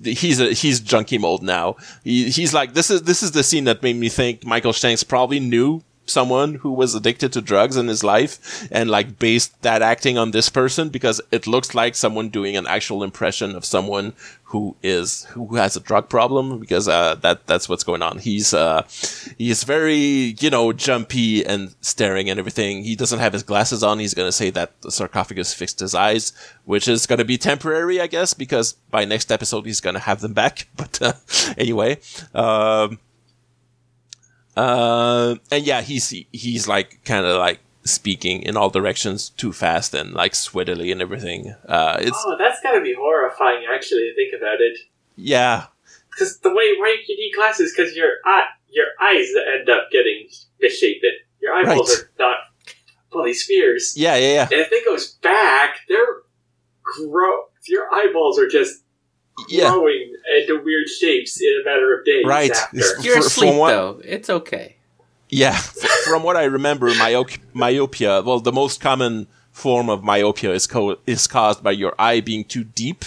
he's a he's junkie mode now. He, he's like this is this is the scene that made me think Michael Shanks probably knew someone who was addicted to drugs in his life and like based that acting on this person because it looks like someone doing an actual impression of someone who is who has a drug problem because uh, that that's what's going on. He's uh he's very you know jumpy and staring and everything. He doesn't have his glasses on. He's gonna say that the sarcophagus fixed his eyes, which is gonna be temporary, I guess, because by next episode he's gonna have them back. <laughs> But uh, anyway, um, uh, and yeah, he's he's like kind of like speaking in all directions too fast and like sweatily and everything. Uh, it's Oh, that's gotta be horrifying, actually, to think about it. yeah, Because the way why you need glasses, because your eye, your eyes end up getting misshapen. Your eyeballs Right. are not fully spheres. yeah, yeah, yeah. And if it goes back, they're grow. Your eyeballs are just Yeah, growing into weird shapes in a matter of days. Right. After. You're asleep from what- though. It's okay. Yeah. From what I remember, myopia. Well, the most common form of myopia is co- is caused by your eye being too deep.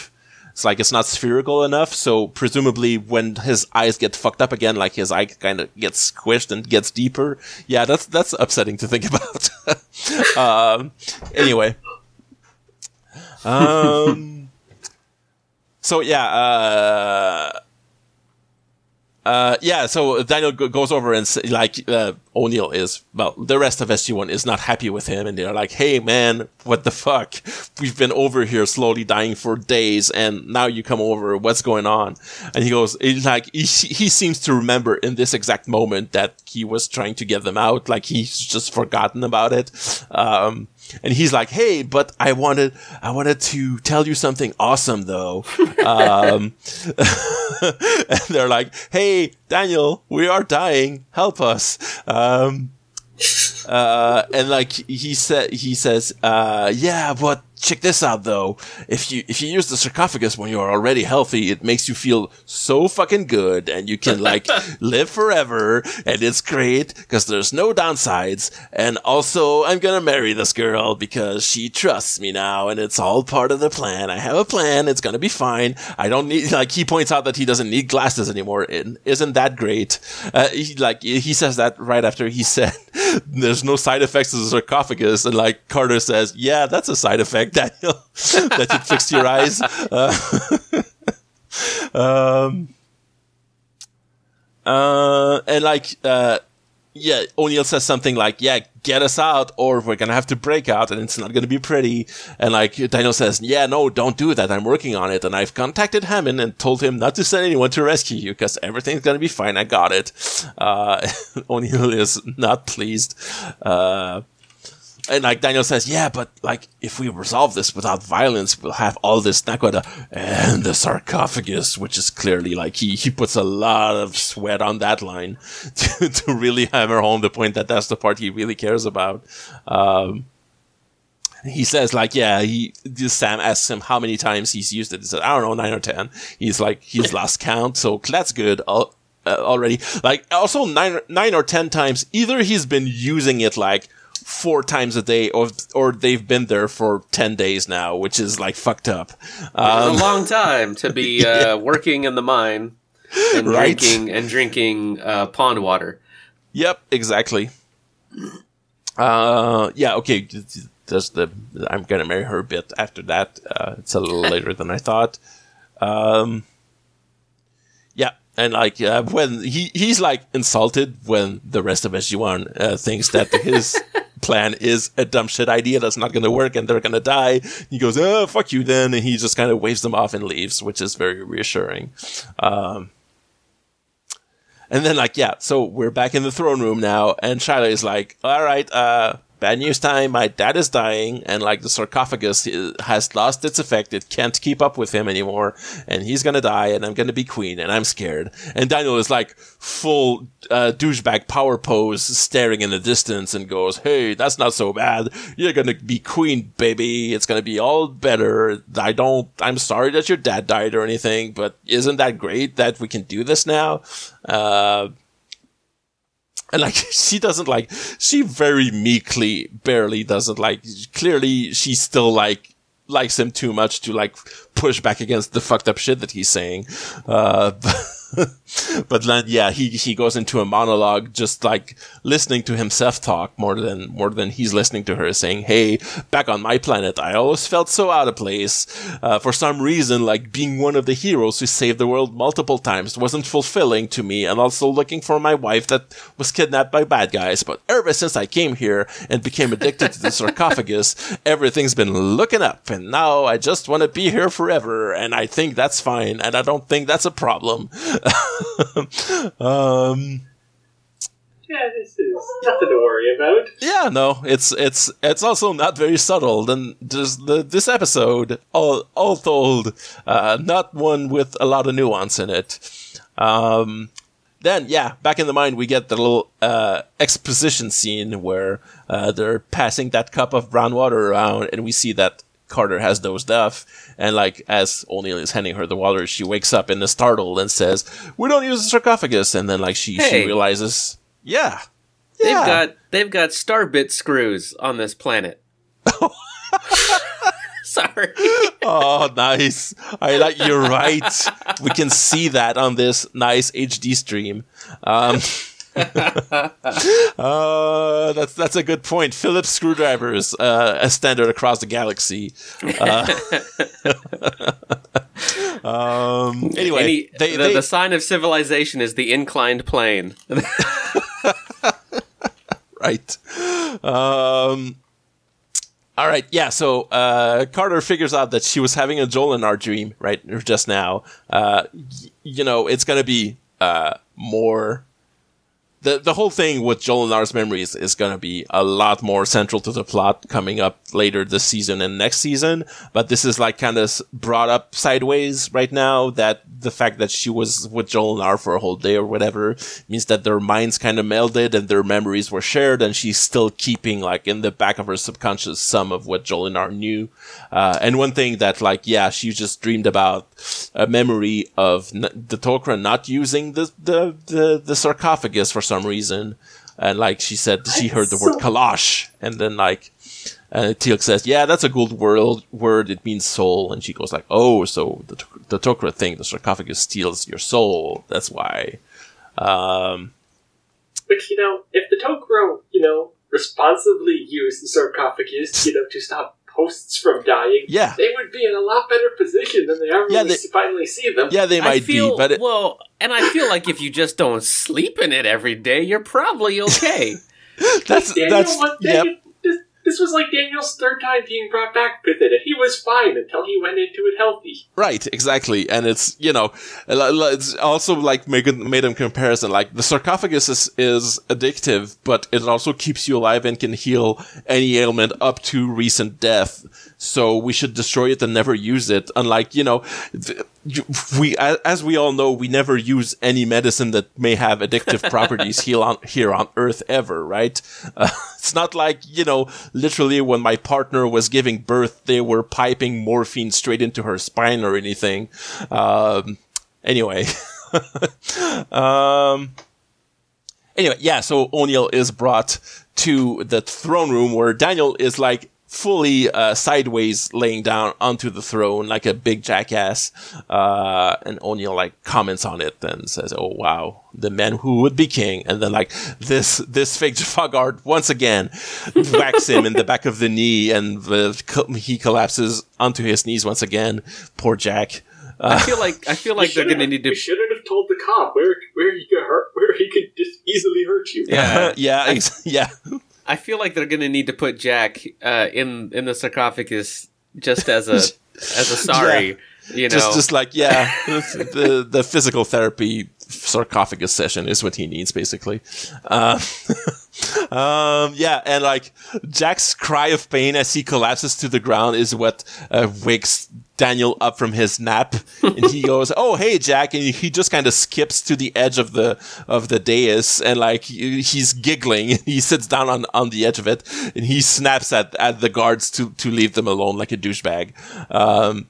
It's like it's not spherical enough. So presumably, when his eyes get fucked up again, like his eye kind of gets squished and gets deeper. Yeah, that's that's upsetting to think <laughs> about. um, anyway. Um. <laughs> So yeah. Uh, uh, yeah, so Daniel go- goes over and s like uh, O'Neill is well, the rest of SG One is not happy with him, and they're like, "Hey, man, what the fuck? We've been over here slowly dying for days, and now you come over. What's going on?" And he goes, like he, he seems to remember in this exact moment that he was trying to get them out, like he's just forgotten about it. Um, and he's like, "Hey, but I wanted, I wanted to tell you something awesome, though." <laughs> um, <laughs> and they're like, "Hey, Daniel, we are dying. Help us." Um, <laughs> uh, and like he said, he says, uh, "Yeah, but check this out, though. If you if you use the sarcophagus when you're already healthy, it makes you feel so fucking good, and you can like <laughs> live forever, and it's great because there's no downsides. And also, I'm gonna marry this girl because she trusts me now, and it's all part of the plan. I have a plan. It's gonna be fine. I don't need like he points out that he doesn't need glasses anymore. And isn't that great? Uh, he like he says that right after he said <laughs> there's no side effects to the sarcophagus, and like Carter says, yeah, that's a side effect, <laughs> Daniel, that you fixed your eyes. Uh, <laughs> um, uh, and like, uh, yeah, O'Neill says something like, yeah, get us out or we're going to have to break out and it's not going to be pretty. And like, Daniel says, yeah, no, don't do that. I'm working on it. And I've contacted Hammond and told him not to send anyone to rescue you because everything's going to be fine. I got it. Uh, <laughs> O'Neill is not pleased. Uh, and like Daniel says, yeah, but like if we resolve this without violence, we'll have all this Naquadah and the sarcophagus, which is clearly like he, he puts a lot of sweat on that line <laughs> to, to really hammer home the point that that's the part he really cares about. Um, he says like, yeah, he, Sam asks him how many times he's used it. He said, I don't know, nine or 10. He's like, he's lost <laughs> count. So that's good. Uh, already like also nine, nine or 10 times, either he's been using it like, four times a day, or or they've been there for ten days now, which is like fucked up. Um, a long time to be <laughs> uh, working in the mine and Right. drinking and drinking uh, pond water. Yep, exactly. Uh, yeah, okay. There's the I'm gonna marry her bit after that. Uh, it's a little <laughs> later than I thought. Um, yeah, and like uh, when he he's like insulted when the rest of SG1 uh, thinks that his <laughs> plan is a dumb shit idea that's not gonna work and they're gonna die. He goes, "Oh, fuck you," then, and he just kind of waves them off and leaves, which is very reassuring. Um, and then like, yeah, so we're back in the throne room now, and Shiloh is like, all right, uh, bad news time, my dad is dying, and like the sarcophagus has lost its effect, it can't keep up with him anymore, and he's gonna die, and I'm gonna be queen, and I'm scared. And Daniel is like full uh, douchebag power pose, staring in the distance, and goes, hey, that's not so bad, you're gonna be queen, baby, it's gonna be all better, I don't, I'm sorry that your dad died or anything, but isn't that great that we can do this now? Uh, and like <laughs> she doesn't like she very meekly barely doesn't like clearly she still like likes him too much to like push back against the fucked up shit that he's saying. Uh <laughs> but <laughs> then yeah he he goes into a monologue just like listening to himself talk more than more than he's listening to her saying hey back on my planet i always felt so out of place. Uh, for some reason like being one of the heroes who saved the world multiple times wasn't fulfilling to me and also looking for my wife that was kidnapped by bad guys. But ever since i came here and became addicted to the <laughs> sarcophagus everything's been looking up and now i just want to be here forever and i think that's fine and i don't think that's a problem <laughs> um yeah, this is nothing to worry about. Yeah, no, it's it's it's also not very subtle. And just the this episode, all all told, uh, not one with a lot of nuance in it. Um, then yeah, back in the mind, we get the little uh, exposition scene where uh, they're passing that cup of brown water around, and we see that Carter has dozed off, and like as O'Neill is handing her the water, she wakes up and is startled and says, "We don't use a sarcophagus." And then like she she realizes, yeah, They've got they've got starbit screws on this planet. <laughs> <laughs> Sorry. Oh, nice. I like. You're right. We can see that on this nice HD stream. Um, <laughs> <laughs> uh, that's that's a good point. Phillips screwdrivers, uh, a standard across the galaxy. Uh, <laughs> um, anyway, Any- they, the, they- the sign of civilization is the inclined plane. <laughs> right. Um, all right, yeah. So uh, Carter figures out that she was having a Jolinar dream right just now. Uh, y- you know, it's gonna be uh, more. The, the whole thing with Jolinar's memories is going to be a lot more central to the plot coming up later this season and next season. But this is like kind of brought up sideways right now that the fact that she was with Jolinar for a whole day or whatever means that their minds kind of melded and their memories were shared and she's still keeping like in the back of her subconscious some of what Jolinar knew. Uh, and one thing that like, yeah, she just dreamed about a memory of n- the Tok'ra not using the, the, the, the sarcophagus for some reason. And like she said, she heard the word kalash and then like, uh, Teal'c says, "Yeah, that's a good word. Word. It means soul." And she goes like, "Oh, so the the Tok'ra thing, the sarcophagus steals your soul. That's why." Um, But you know, if the Tok'ra, you know, responsibly use the sarcophagus, you know, to stop hosts from dying, yeah, they would be in a lot better position than they are Yeah, when we they- finally see them. yeah, they might feel be, but it, well, and I feel like if you just don't sleep in it every day, you're probably okay. <laughs> that's Daniel, that's was- yep. This, was like Daniel's third time being brought back with it, and he was fine until he went into it healthy. Right, exactly, and it's you know, it's also like made a comparison. Like the sarcophagus is, is addictive, but it also keeps you alive and can heal any ailment up to recent death. So we should destroy it and never use it. Unlike you know, th- we as we all know, we never use any medicine that may have addictive <laughs> properties here on here on Earth ever. Right? Uh, <laughs> it's not like you know, literally when my partner was giving birth, they were piping morphine straight into her spine or anything. Um, anyway, <laughs> um, anyway, yeah. So O'Neill is brought to the throne room where Daniel is like fully uh, sideways laying down onto the throne like a big jackass uh, and O'Neill like comments on it and says oh wow the man who would be king and then like this this fake Jaffa guard once again <laughs> whacks him in the back of the knee and the, he collapses onto his knees once again poor Jack I feel like I feel like they're gonna need to. We shouldn't have told the cop where where he could hurt, where he could just easily hurt you. Yeah. yeah <laughs> yeah I feel like they're gonna need to put Jack uh, in in the sarcophagus just as a <laughs> as a sorry. You know, just just like yeah <laughs> the the physical therapy sarcophagus session is what he needs basically uh, <laughs> um yeah and like jack's cry of pain as he collapses to the ground is what uh, wakes daniel up from his nap and he <laughs> goes oh hey jack and he just kind of skips to the edge of the of the dais and like he's giggling he sits down on on the edge of it and he snaps at at the guards to to leave them alone like a douchebag. Um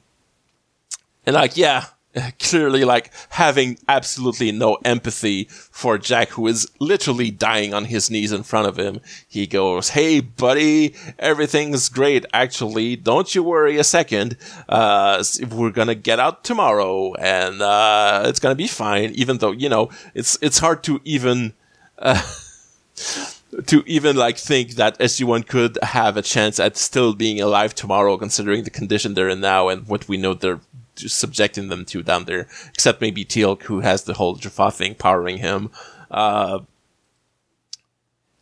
and like, yeah, <laughs> clearly like having absolutely no empathy for Jack, who is literally dying on his knees in front of him. He goes, Hey, buddy, everything's great. Actually, don't you worry a second. Uh, we're gonna get out tomorrow and, uh, it's gonna be fine. Even though, you know, it's, it's hard to even, <laughs> to even like think that SG1 could have a chance at still being alive tomorrow, considering the condition they're in now and what we know they're subjecting them to down there. Except maybe Teal'c, who has the whole Jaffa thing powering him. Uh,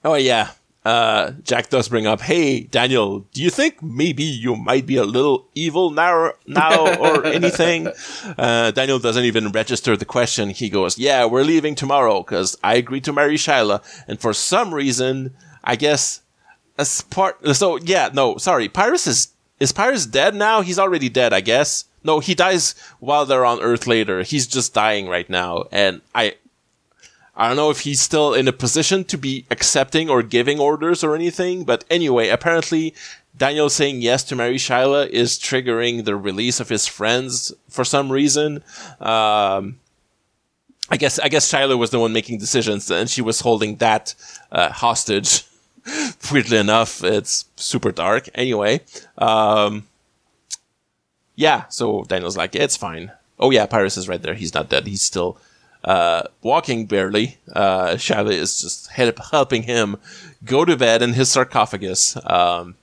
oh yeah, uh, Jack does bring up, "Hey, Daniel, do you think maybe you might be a little evil now, now or <laughs> anything?" Uh, Daniel doesn't even register the question. He goes, "Yeah, we're leaving tomorrow because I agreed to marry Shyla, and for some reason, I guess as part. So yeah, no, sorry, Pyrus is is Pyrus dead now? He's already dead, I guess. No, he dies while they're on Earth later. He's just dying right now, and I I don't know if he's still in a position to be accepting or giving orders or anything, but anyway, apparently Daniel saying yes to marry Shyla is triggering the release of his friends for some reason. Um, I guess I guess Shyla was the one making decisions, and she was holding that uh, hostage. <laughs> Weirdly enough, it's super dark. Anyway, um, yeah. So Daniel's like, it's fine. Oh yeah, Pyrus is right there. He's not dead. He's still uh, walking barely. Uh, Shyla is just help, helping him go to bed in his sarcophagus. Um,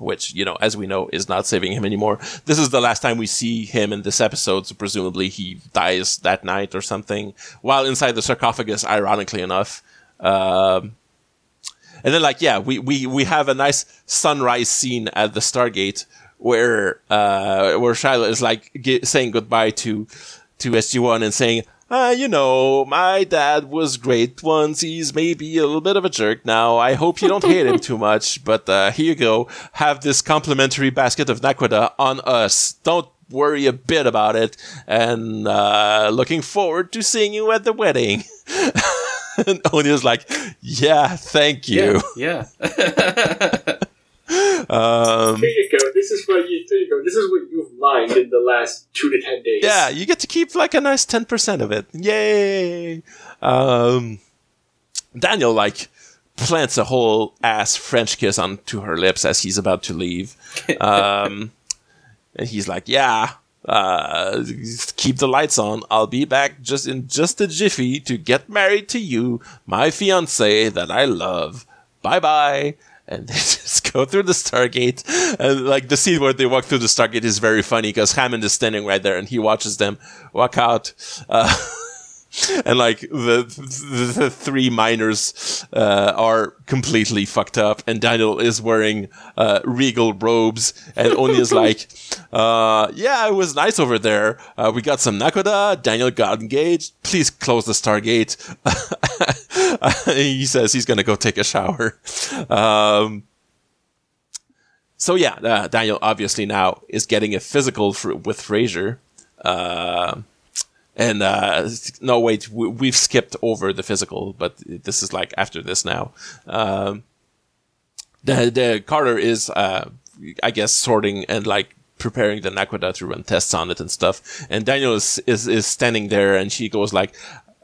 which, you know, as we know, is not saving him anymore. This is the last time we see him in this episode, so presumably he dies that night or something, while inside the sarcophagus, ironically enough. Um, and then, like, yeah, we, we, we have a nice sunrise scene at the Stargate where, uh, where Shyla is like ge- saying goodbye to, to SG1 and saying, uh, you know, my dad was great once. He's maybe a little bit of a jerk now. I hope you don't hate him <laughs> too much, but uh, here you go. Have this complimentary basket of Naquadah on us. Don't worry a bit about it. And uh, looking forward to seeing you at the wedding. <laughs> and O'Neill's like, yeah, thank you. Yeah. <laughs> Um, Here you go. This is what you. There you go. This is what you've mined in the last two to ten days. yeah, you get to keep like a nice 10% of it. Yay! Um, Daniel, like, plants a whole ass French kiss onto her lips as he's about to leave. <laughs> Um, and he's like, yeah, uh, keep the lights on. I'll be back just in just a jiffy to get married to you, my fiance that I love. Bye bye. And they <laughs> just go through the Stargate. And like the scene where they walk through the Stargate is very funny because Hammond is standing right there and he watches them walk out. Uh, <laughs> and like the, the, the three miners uh, are completely fucked up, and Daniel is wearing uh, regal robes, and O'Neill's <laughs> like, uh, "Yeah, it was nice over there. Uh, we got some Naquadah. Daniel got engaged. Please close the Stargate." <laughs> he says he's gonna go take a shower. Um, so yeah, uh, Daniel obviously now is getting a physical with Fraiser. Uh, and uh, no, wait, we, we've skipped over the physical, but this is like after this now. Um, the the Carter is, uh, I guess, sorting and like preparing the Naquadah to run tests on it and stuff. And Daniel is is, is standing there, and she goes like.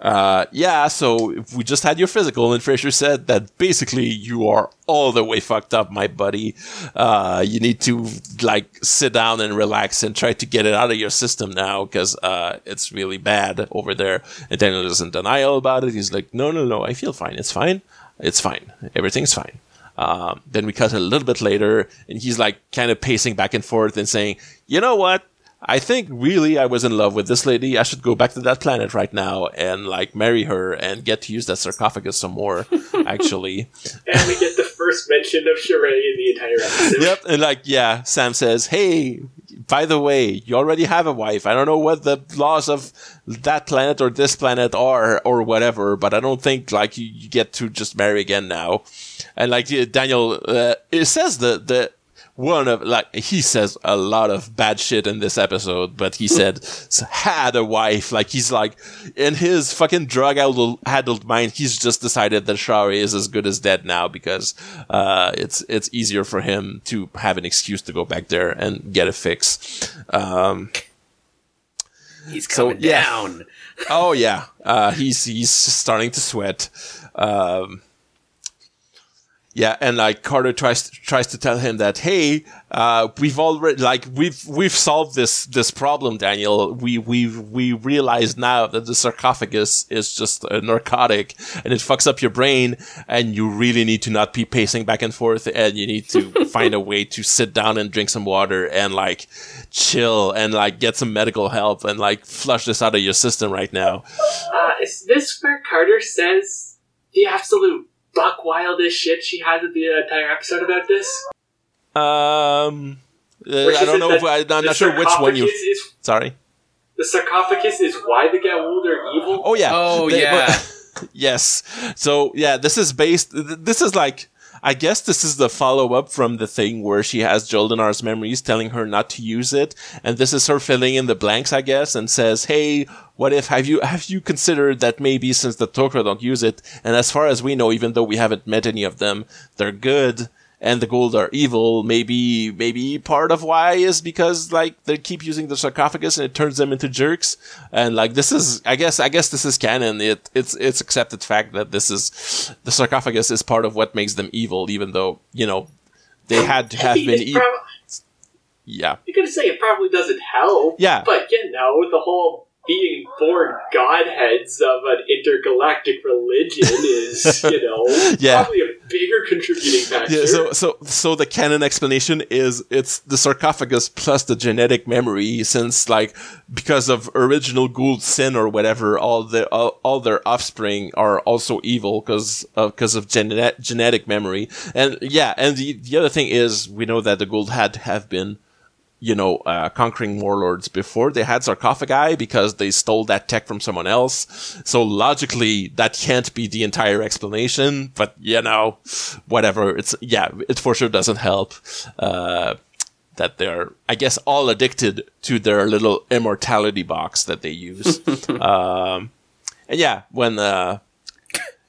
Uh, yeah, so we just had your physical, and Fraiser said that basically you are all the way fucked up, my buddy. Uh, you need to like sit down and relax and try to get it out of your system now because uh, it's really bad over there. And Daniel is in denial about it. He's like, no, no, no, I feel fine. It's fine. It's fine. Everything's fine. Um, then we cut a little bit later, and he's like kind of pacing back and forth and saying, you know what? I think really I was in love with this lady. I should go back to that planet right now and like marry her and get to use that sarcophagus some more, <laughs> actually. And we get the first mention of Sha're in the entire episode. yep. And like, yeah, Sam says, Hey, by the way, you already have a wife. I don't know what the laws of that planet or this planet are or whatever, but I don't think like you, you get to just marry again now. And like Daniel, uh, it says the, the, one of like he says a lot of bad shit in this episode, but he said <laughs> had a wife. Like he's like in his fucking drug addled mind, he's just decided that Sha're is as good as dead now because uh, it's it's easier for him to have an excuse to go back there and get a fix. Um, He's So, coming yeah. down. oh yeah, uh, he's he's starting to sweat. Um, yeah, and like Carter tries tries to tell him that hey, uh, we've already like we've we've solved this this problem, Daniel. We we we realize now that the sarcophagus is just a narcotic and it fucks up your brain, and you really need to not be pacing back and forth, and you need to <laughs> find a way to sit down and drink some water and like chill and like get some medical help and like flush this out of your system right now. Uh, is this where Carter says the absolute buck wildish shit she has at the entire episode about this? Um, uh, I don't says know. If, that I, I'm not sure which one you. Is, Sorry. the sarcophagus is why the Goa'uld are evil. Oh yeah. Oh The- yeah. but- <laughs> yes. So yeah, this is based. This is like. I guess this is the follow up from the thing where she has Jolinar's memories telling her not to use it, and this is her filling in the blanks, I guess, and says, "Hey, what if have you have you considered that maybe since the Tok'ra don't use it, and as far as we know, even though we haven't met any of them, they're good." And the Goa'uld are evil. Maybe, maybe part of why is because like they keep using the sarcophagus and it turns them into jerks. And like this is, I guess, I guess this is canon. It, it's, it's accepted fact that this is the sarcophagus is part of what makes them evil, even though you know they had to have been evil. prob- yeah, You're gonna say it probably doesn't help. Yeah. But you know, the whole being born godheads of an intergalactic religion is, <laughs> you know, Yeah. probably a bigger contributing factor. Yeah, so so so the canon explanation is it's the sarcophagus plus the genetic memory since like because of original Goa'uld sin or whatever all the all, all their offspring are also evil because of because of genet- genetic memory and yeah and the the other thing is we know that the Goa'uld had to have been you know, uh, conquering warlords before they had sarcophagi because they stole that tech from someone else. So logically, that can't be the entire explanation. But you know, whatever. It's yeah, it for sure doesn't help. Uh, that they're, I guess, all addicted to their little immortality box that they use. <laughs> um, and yeah, when uh,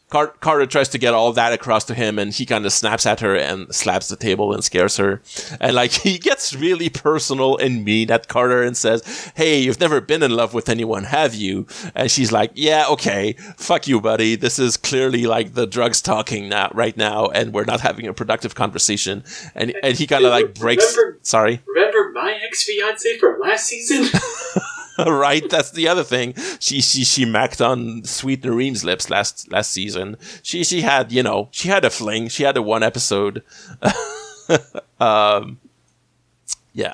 Car- Carter tries to get all that across to him, and he kind of snaps at her and slaps the table and scares her. And like <laughs> he gets really personal and mean at Carter and says, "Hey, you've never been in love with anyone, have you?" And she's like, "Yeah, okay, fuck you, buddy. This is clearly like the drugs talking now, right now, and we're not having a productive conversation." And and he kind of like breaks. Remember- Sorry. Remember my ex fiance from last season? <laughs> <laughs> right? That's the other thing. She she she macked on Sweet Noreen's lips last last season. She she had you know she had a fling. She had a one episode. <laughs> um, yeah.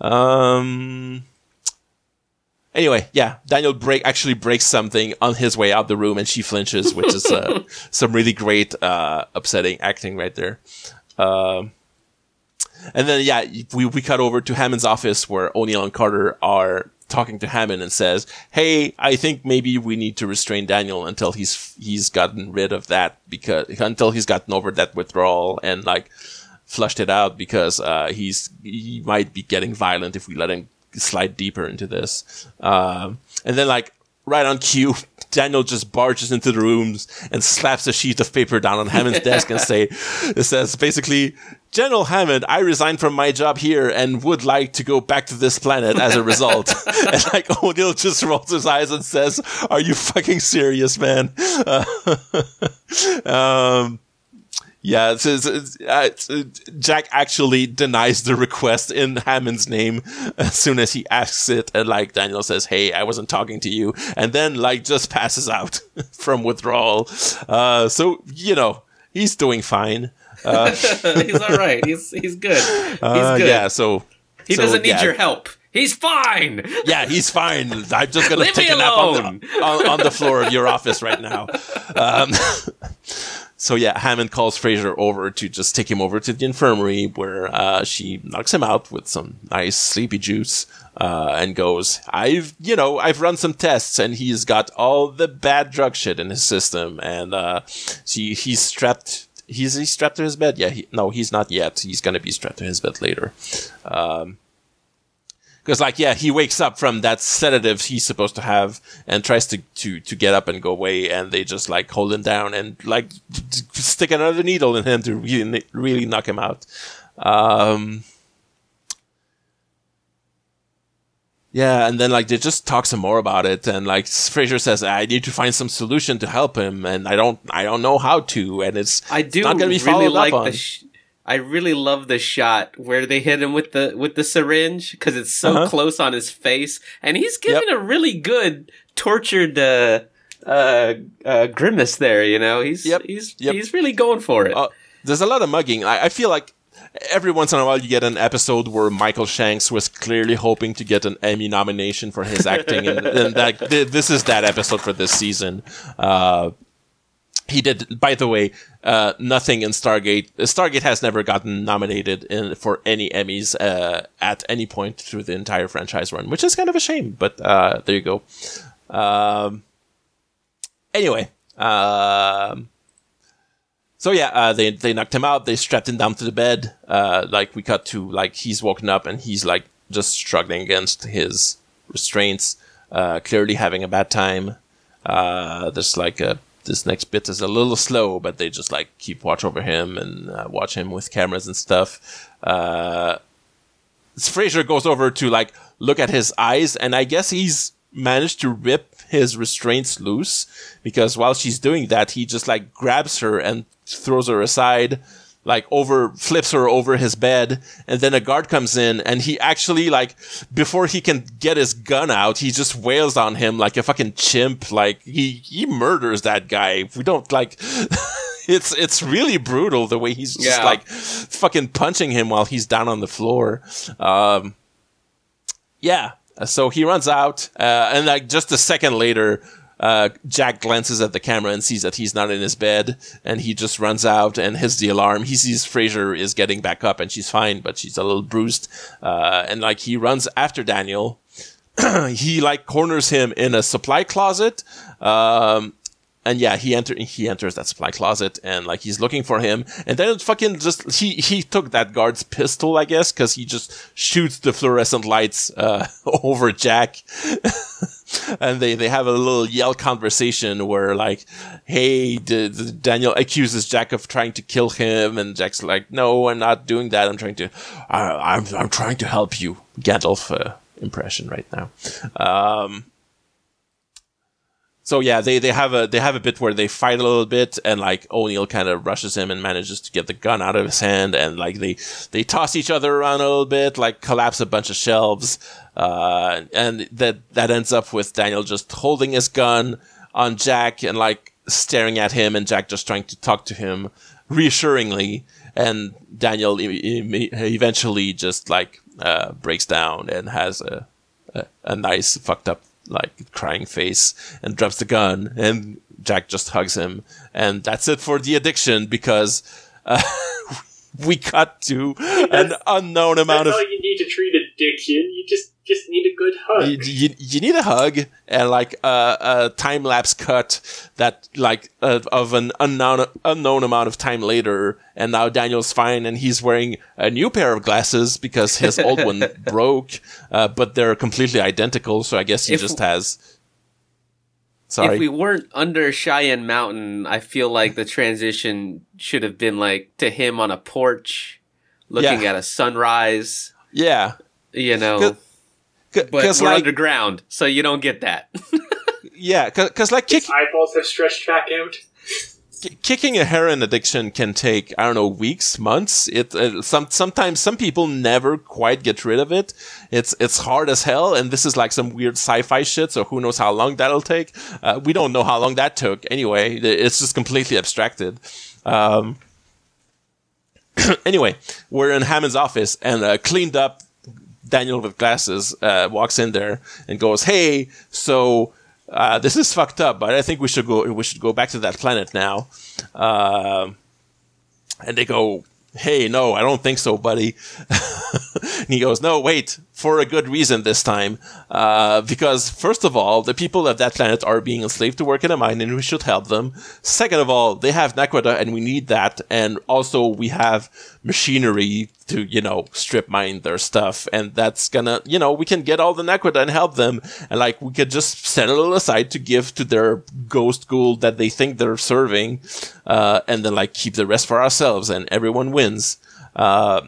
Um. Anyway, yeah, Daniel break actually breaks something on his way out the room, and she flinches, which is uh, <laughs> some really great uh, upsetting acting right there. Um. And then, yeah, we, we cut over to Hammond's office where O'Neill and Carter are talking to Hammond and says, "Hey, I think maybe we need to restrain Daniel until he's he's gotten rid of that because until he's gotten over that withdrawal and like flushed it out because uh, he's he might be getting violent if we let him slide deeper into this." Um, and then, like right on cue, <laughs> Daniel just barges into the rooms and slaps a sheet of paper down on Hammond's <laughs> desk and say, "It says basically." General Hammond, I resigned from my job here and would like to go back to this planet as a result. <laughs> <laughs> and like O'Neill just rolls his eyes and says, "Are you fucking serious, man?" Uh, <laughs> um, yeah, it's, it's, it's, uh, uh, Jack actually denies the request in Hammond's name as soon as he asks it, and like Daniel says, "Hey, I wasn't talking to you," and then like just passes out from withdrawal. Uh, so you know he's doing fine. Uh, <laughs> he's all right. He's he's good. He's uh, good. yeah, so he so, doesn't need yeah. your help. He's fine. Yeah, he's fine. I'm just gonna take a nap on the, on, on the floor of your <laughs> office right now. Um, <laughs> so yeah, Hammond calls Fraiser over to just take him over to the infirmary where uh, she knocks him out with some nice sleepy juice. Uh, and goes, I've, you know, I've run some tests and he's got all the bad drug shit in his system. And, uh, she, he's strapped, he's, he's strapped to his bed. Yeah. He, no, he's not yet. He's to be strapped to his bed later. Um, because like yeah he wakes up from that sedative he's supposed to have and tries to to to get up and go away and they just like hold him down and like stick another needle in him to really really knock him out um yeah and then like they just talk some more about it and like fraiser says i need to find some solution to help him and i don't i don't know how to and it's I do not gonna be really followed like up on. the. Sh- I really love the shot where they hit him with the with the syringe because it's so Uh-huh. close on his face, and he's giving a really good tortured uh, uh, uh, grimace there. You know, he's Yep. he's Yep. he's really going for it. Uh, there's a lot of mugging. I, I feel like every once in a while you get an episode where Michael Shanks was clearly hoping to get an Emmy nomination for his acting, and, and that th- this is that episode for this season. Uh, he did. By the way, uh, nothing in Stargate. Stargate has never gotten nominated in, for any Emmys uh, at any point through the entire franchise run, which is kind of a shame. But uh, there you go. Um, anyway, um, so yeah, uh, they they knocked him out. They strapped him down to the bed. Uh, like we cut to like he's woken up and he's like just struggling against his restraints. Uh, clearly having a bad time. Uh, there's like a this next bit is a little slow, but they just like keep watch over him and uh, watch him with cameras and stuff. Uh, Fraiser goes over to like look at his eyes, and I guess he's managed to rip his restraints loose because while she's doing that, he just like grabs her and throws her aside like over flips her over his bed and then a guard comes in and he actually like before he can get his gun out he just wails on him like a fucking chimp like he he murders that guy. We don't like <laughs> it's it's really brutal the way he's just Yeah. like fucking punching him while he's down on the floor. Um yeah so he runs out uh, and like just a second later uh, Jack glances at the camera and sees that he's not in his bed, and he just runs out and hits the alarm. He sees Fraiser is getting back up, and she's fine, but she's a little bruised. Uh, and like he runs after Daniel. <clears throat> he like corners him in a supply closet. Um, and yeah, he enter he enters that supply closet and like he's looking for him, and then fucking just he he took that guard's pistol, I guess, because he just shoots the fluorescent lights uh, <laughs> over Jack. <laughs> and they, they have a little yell conversation where like, hey, Daniel accuses Jack of trying to kill him, and Jack's like, no, I'm not doing that. I'm trying to, I, I'm I'm trying to help you. Gandalf uh, impression right now. Um, so yeah, they, they have a they have a bit where they fight a little bit, and like O'Neill kind of rushes him and manages to get the gun out of his hand, and like they they toss each other around a little bit, like collapse a bunch of shelves, uh, and that that ends up with Daniel just holding his gun on Jack and like staring at him, and Jack just trying to talk to him reassuringly, and Daniel eventually just like uh, breaks down and has a a, a nice fucked up like crying face and drops the gun and Jack just hugs him. And that's it for the addiction because uh, <laughs> we cut to an unknown amount That's of all you need to treat addiction. You just just need a good hug. you, you, you need a hug and like a, a time lapse cut that like uh, of an unknown unknown amount of time later and now Daniel's fine and he's wearing a new pair of glasses because his <laughs> old one broke uh, but they're completely identical so I guess he If- just has sorry If we weren't under Cheyenne Mountain, I feel like the transition should have been like to him on a porch, looking Yeah. at a sunrise. yeah You know, Good- but because we're like underground, so you don't get that. <laughs> yeah because like kick, Eyeballs have stretched back out. Kicking a heroin addiction can take I don't know weeks, months. It uh, some sometimes some people never quite get rid of it. It's it's hard as hell, and this is like some weird sci-fi shit. So who knows how long that'll take? Uh, we don't know how long that took. Anyway, it's just completely abstracted. Um, <clears throat> anyway, we're in Hammond's office, and uh, cleaned up Daniel with glasses uh, walks in there and goes, "Hey, so." Uh, this is fucked up, but I think we should go. We should go back to that planet now. Um and they go, "Hey, no, I don't think so, buddy." <laughs> and he goes, "No, wait, for a good reason this time, uh, because first of all, the people of that planet are being enslaved to work in a mine, and we should help them. Second of all, they have Naquadah, and we need that, and also we have machinery to, you know, strip mine their stuff, and that's gonna, you know, we can get all the Naquadah and help them, and like we could just set a little aside to give to their ghost ghoul that they think they're serving, uh, and then like keep the rest for ourselves, and everyone wins." Uh,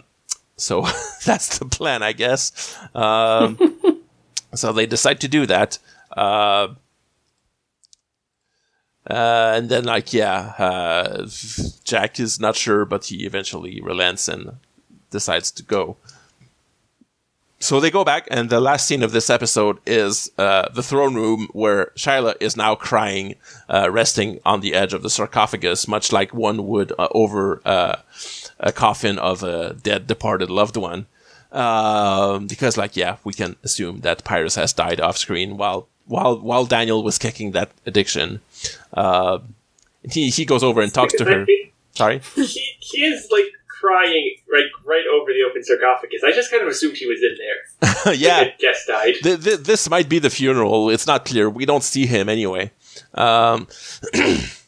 so <laughs> that's the plan, I guess. Um, <laughs> so they decide to do that. Uh, uh, and then, like, yeah, uh, Jack is not sure, but he eventually relents and decides to go. So they go back, and the last scene of this episode is uh, the throne room where Shyla is now crying, uh, resting on the edge of the sarcophagus, much like one would uh, over uh, a coffin of a dead, departed loved one. Um, because, like, yeah, we can assume that Pyrus has died off screen while while while Daniel was kicking that addiction. Uh, he he goes over and talks to Because her. <laughs> Sorry. he, he is like crying right right over the open sarcophagus. I just kind of assumed he was in there. <laughs> yeah. Guest died. Th- th- this might be the funeral. It's not clear. We don't see him anyway. Um, <clears throat>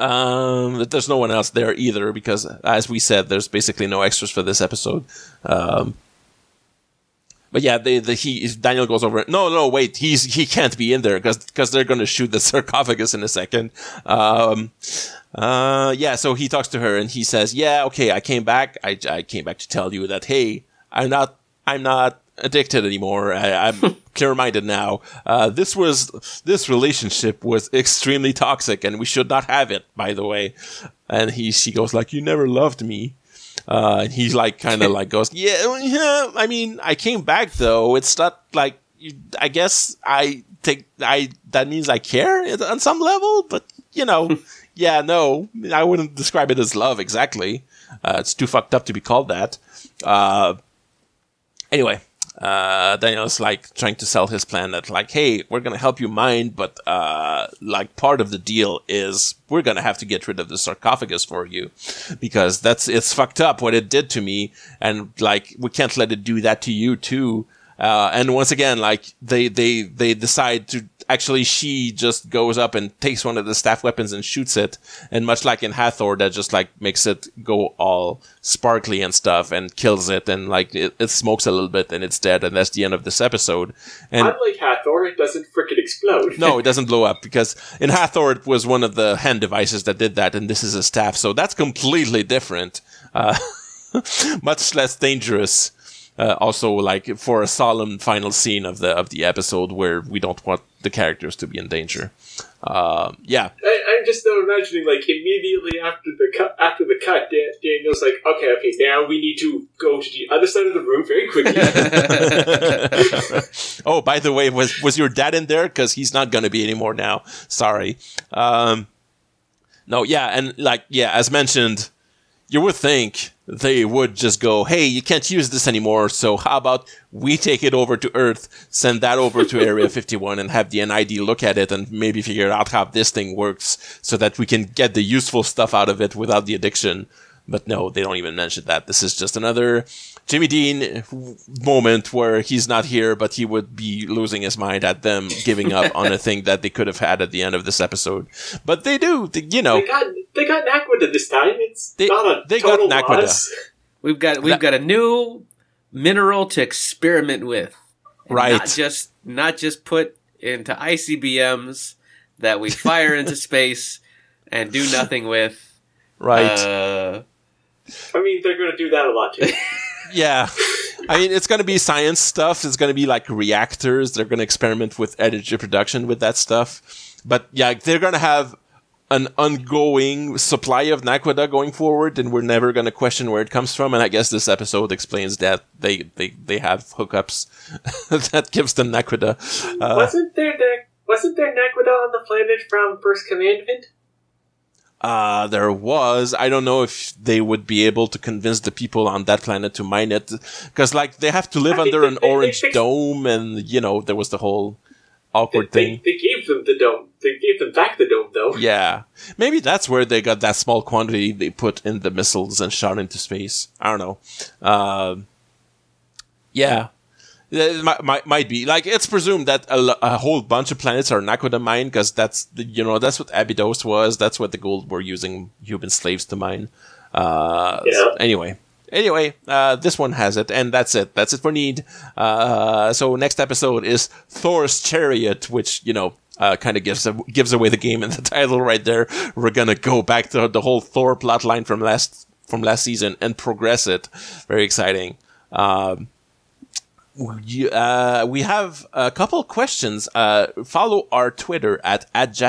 um, there's no one else there either because, as we said, there's basically no extras for this episode. Um, but yeah, the, he Daniel goes over. No, no, wait, he's he can't be in there because because they're going to shoot the <laughs> sarcophagus in a second. Um, uh, yeah, so he talks to her and he says, "Yeah, okay, I came back. I, I came back to tell you that hey, I'm not I'm not addicted anymore. I, I'm <laughs> clear-minded now. Uh, this was this relationship was extremely toxic, and we should not have it. By the way." And he she goes like, "You never loved me." Uh, and he's like, kind of <laughs> like goes, yeah, yeah. I mean, I came back though. It's not like I guess I think I that means I care on some level, but you know, <laughs> yeah, no, I wouldn't describe it as love exactly. Uh, it's too fucked up to be called that. Uh, anyway, uh, Daniel's like trying to sell his plan that like, hey, we're gonna help you mine, but uh, like part of the deal is we're gonna have to get rid of the sarcophagus for you because that's it's fucked up what it did to me, and like we can't let it do that to you too. Uh, and once again, like they they they decide to actually she just goes up and takes one of the staff weapons and shoots it, and much like in Hathor, that just like makes it go all sparkly and stuff and kills it, and like it, it smokes a little bit and it's dead, and that's the end of this episode. And Unlike Hathor, it doesn't frickin' explode. no, it <laughs> doesn't blow up because in Hathor it was one of the hand devices that did that, and this is a staff, so that's completely different. Uh, <laughs> much less dangerous. Uh, also, like for a solemn final scene of the of the episode where we don't want the characters to be in danger. Um, yeah, I, I'm just now imagining, like immediately after the cut, after the cut, Dan, Daniel's like, "Okay, okay, now we need to go to the other side of the room very quickly." <laughs> oh, by the way, was was your dad in there? Because he's not going to be anymore now. Sorry. Um, no, yeah, and like yeah, as mentioned, you would think they would just go, "Hey, you can't use this anymore. So how about we take it over to Earth, send that over to Area <laughs> 51, and have the NID look at it and maybe figure out how this thing works, so that we can get the useful stuff out of it without the addiction." But no, they don't even mention that. This is just another Jimmy Dean moment where he's not here, but he would be losing his mind at them giving up on a thing that they could have had at the end of this episode. But they do, they- you know. they got they got Naquadah this time. It's They- not a they got total Naquadah. loss. We've got we've got a new mineral to experiment with. Right. Not just not just put into ICBMs that we fire into <laughs> space and do nothing with. Right. Uh, I mean, they're going to do that a lot too. <laughs> Yeah. I mean, it's going to be science stuff. It's going to be like reactors. They're going to experiment with energy production with that stuff. But yeah, they're going to have an ongoing supply of Naquadah going forward, and we're never going to question where it comes from. And I guess this episode explains that they they, they have hookups <laughs> that gives them Naquadah. Uh, wasn't there wasn't there Naquadah on the planet from First Commandment? Uh, there was. I don't know if they would be able to convince the people on that planet to mine it, because like they have to live I under an they- they orange fixed- dome, and you know there was the whole awkward they, thing. they gave them the dome. They gave them back the dome, though. <laughs> Yeah, maybe that's where they got that small quantity they put in the missiles and shot into space. I don't know. Um yeah. It might, might, might be like it's presumed that a, a whole bunch of planets are Naquadah mine because that's the, you know that's what Abydos was that's what the Goa'uld were using human slaves to mine. Uh, Yeah. so anyway, anyway, uh, this one has it, and that's it. That's it for need. Uh, so next episode is Thor's chariot, which you know uh, kind of gives gives away the game in the <laughs> title right there. We're gonna go back to the whole Thor plotline from last from last season and progress it. Very exciting. Um, you, uh, we have a couple questions. Uh, follow our Twitter at, at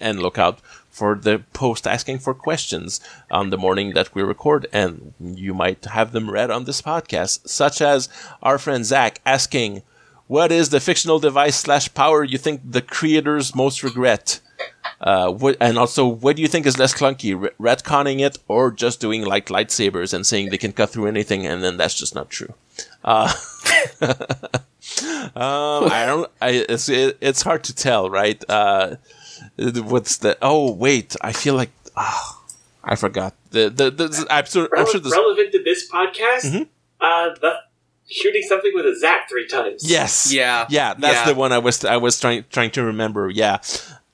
and look out for the post asking for questions on the morning that we record, and you might have them read on this podcast, such as our friend Zach asking, "What is the fictional device slash power you think the creators most regret?" Uh, what, and also, what do you think is less clunky, re- retconning it or just doing like lightsabers and saying they can cut through anything, and then that's just not true? Uh, <laughs> <laughs> um, I don't. I, it's it, it's hard to tell, right? Uh, What's the? Oh wait, I feel like ah, I forgot. The the, the I'm sure I'm sure this. relevant to this podcast, Mhm. uh, the shooting something with a zap three times. Yes. Yeah. Yeah, that's Yeah. the one I was I was trying trying to remember. Yeah.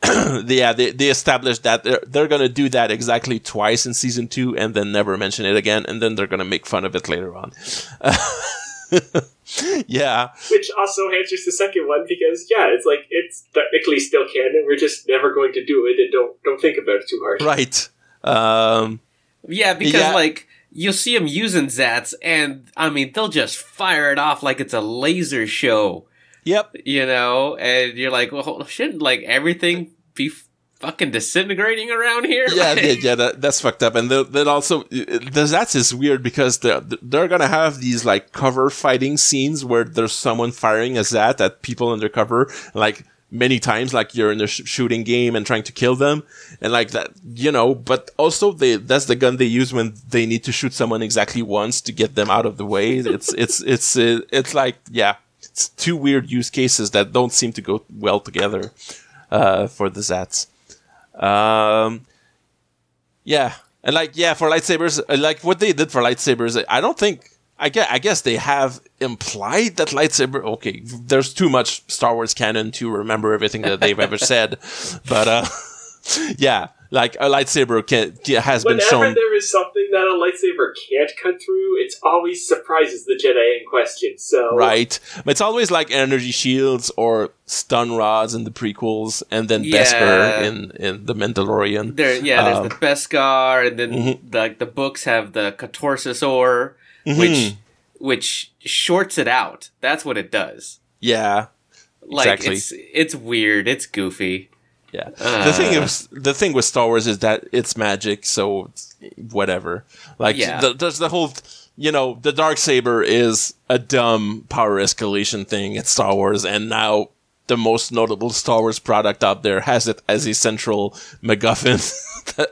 <clears throat> yeah, they, they established that they're, they're going to do that exactly twice in season two and then never mention it again, and then they're going to make fun of it later on. <laughs> <laughs> yeah, Which also answers the second one because yeah, it's like it's technically still canon. We're just never going to do it, and don't don't think about it too hard. right. Um, Yeah, because Yeah. like you'll see them using Zats, and I mean they'll just fire it off like it's a laser show, yep. you know. And you're like, well, shouldn't like everything be fucking disintegrating around here? yeah, Like- yeah, yeah that, that's fucked up. And then also, the that's is weird because they're, they're gonna have these like cover fighting scenes where there's someone firing a zat at people undercover, like many times, like you're in a sh- shooting game and trying to kill them, and like that, you know. But also, they that's the gun they use when they need to shoot someone exactly once to get them out of the way. It's it's it's uh, it's like yeah, it's two weird use cases that don't seem to go well together uh, for the zats. Um, yeah, and like yeah, for lightsabers, uh, like what they did for lightsabers, I don't think. I guess, I guess they have implied that lightsaber. Okay, there's too much Star Wars canon to remember everything that they've ever said, but uh, <laughs> yeah, like a lightsaber can, has been shown. Whenever shown. there is something that a lightsaber can't cut through, it always surprises the Jedi in question. So Right, but it's always like energy shields or stun rods in the prequels, and then Yeah. Beskar in in the Mandalorian. There, yeah, there's Um, the Beskar, and then Mhm. like the books have the cortosis ore, Mhm. which which shorts it out. That's what it does. Yeah, Like Exactly. it's it's weird. It's goofy. Yeah. Uh. the thing is, the thing with Star Wars is that it's magic, so whatever. Like, Yeah. the, there's the whole, you know, the dark saber is a dumb power escalation thing at Star Wars, and now the most notable Star Wars product out there has it as a central MacGuffin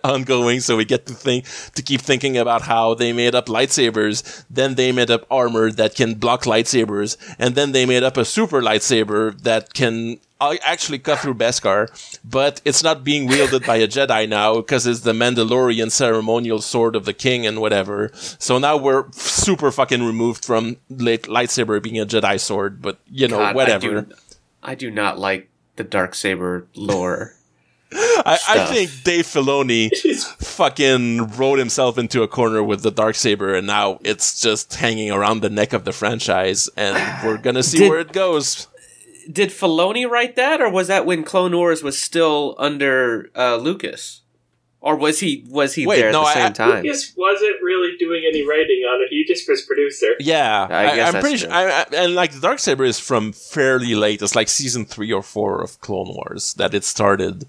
<laughs> ongoing. So we get to think to keep thinking about how they made up lightsabers, then they made up armor that can block lightsabers, and then they made up a super lightsaber that can uh, actually cut through Beskar, but it's not being wielded by a Jedi now because it's the Mandalorian ceremonial sword of the king and whatever. So now we're super fucking removed from light- lightsaber being a Jedi sword, but you know, God, whatever. I do, I do not like the dark saber lore. <laughs> I, I think Dave Filoni <laughs> fucking wrote himself into a corner with the dark saber, and now it's just hanging around the neck of the franchise, and we're gonna see Did- where it goes. Did Filoni write that, or was that when Clone Wars was still under uh, Lucas, or was he was he Wait, there at the I- same I- time? Lucas wasn't really doing any writing on it. He just was producer. Yeah, I guess I, am that's pretty true. sure. I, I, and like the dark saber is from fairly late. It's like season three or four of Clone Wars that it started.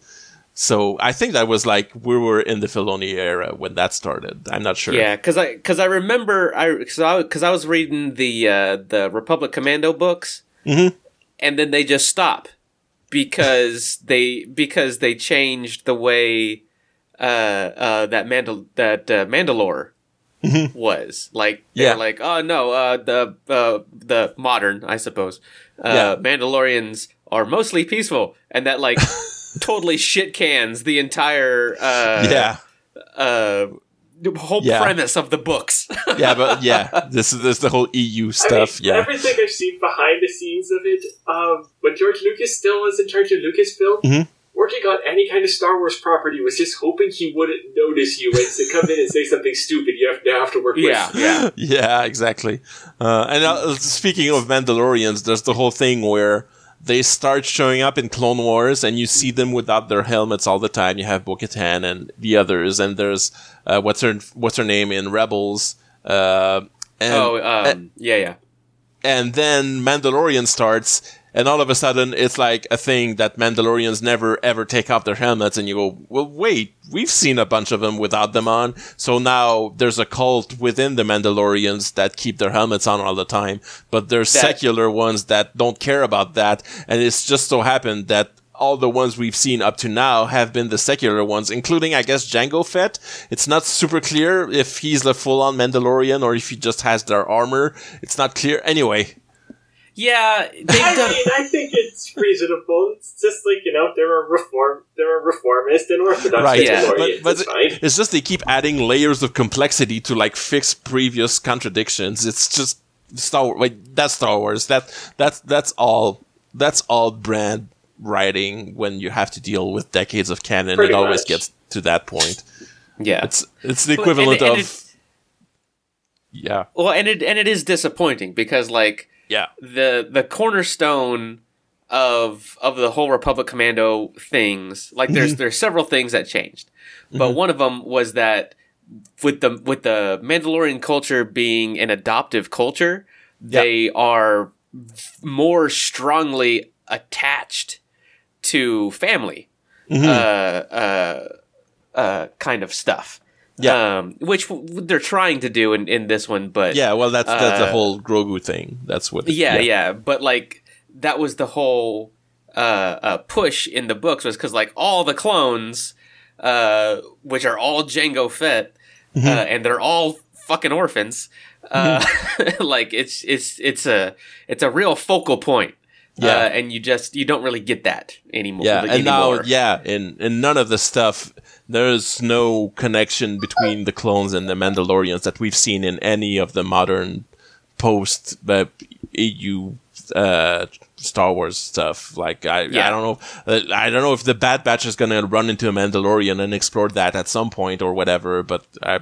So I think that was like we were in the Filoni era when that started. I'm not sure. Yeah, because I because I remember I because I, 'cause I was reading the uh, the Republic Commando books, Mhm. And then they just stop because <laughs> they because they changed the way uh, uh, that Mandal that uh, Mandalore was like. Yeah. like, oh no, uh, the uh, the modern, I suppose, uh, Yeah. Mandalorians are mostly peaceful, and that like <laughs> totally shit cans the entire uh, yeah, uh the whole Yeah. premise of the books. <laughs> yeah, but yeah, this is this is the whole EU I stuff. mean, yeah, everything I've seen behind the scenes of it, um, when George Lucas still was in charge of Lucasfilm, Mhm. working on any kind of Star Wars property was just hoping he wouldn't notice you and to come in and say something stupid you have to have to work yeah, with. yeah. <laughs> yeah, exactly. Uh, and uh, speaking of Mandalorians, there's the whole thing where they start showing up in Clone Wars, and you see them without their helmets all the time. You have Bo-Katan and the others, and there's uh, what's her what's her name in Rebels. Uh, and, oh, um, yeah, yeah. and then Mandalorian starts, and all of a sudden it's like a thing that Mandalorians never ever take off their helmets, and you go, well, wait, we've seen a bunch of them without them on, so now there's a cult within the Mandalorians that keep their helmets on all the time, but there's That- secular ones that don't care about that, and it's just so happened that. All the ones we've seen up to now have been the secular ones, including, I guess, Jango Fett. It's not super clear if he's a full-on Mandalorian or if he just has their armor. It's not clear. Anyway, Yeah, they've I done. mean, I think it's reasonable. It's just like you know, they're a reform, there are a reformist and orthodox Right, yeah. But, but it's fine. it's just they keep adding layers of complexity to like fix previous contradictions. It's just Star Wars. Wait, that's Star Wars. That that's that's all. That's all brand writing when you have to deal with decades of canon. Pretty it always gets to that point. Yeah. It's it's the But- equivalent and- and of it- yeah well, and it and it is disappointing because like yeah the the cornerstone of of the whole Republic Commando things, like there's Mm-hmm. there's several things that changed, but one of them was that with the with the Mandalorian culture being an adoptive culture, Yeah. they are more strongly attached to family, Mm-hmm. uh, uh, uh, kind of stuff. Yeah. um, which w- they're trying to do in, in this one, but yeah. Well, that's that's the Uh, whole Grogu thing. That's what. yeah, yeah, but like that was the whole uh, uh, push in the books was because like all the clones, uh, which are all Jango Fett, Mm-hmm. uh, and they're all fucking orphans. Uh, <laughs> like it's it's it's a it's a real focal point. Yeah. uh, and you just you don't really get that anymore. Yeah, like, and now, yeah, in in none of the stuff, there's no connection between the clones and the Mandalorians that we've seen in any of the modern post uh, EU uh, Star Wars stuff. Like, I, Yeah. I don't know, uh, I don't know if the Bad Batch is gonna run into a Mandalorian and explore that at some point or whatever. But I,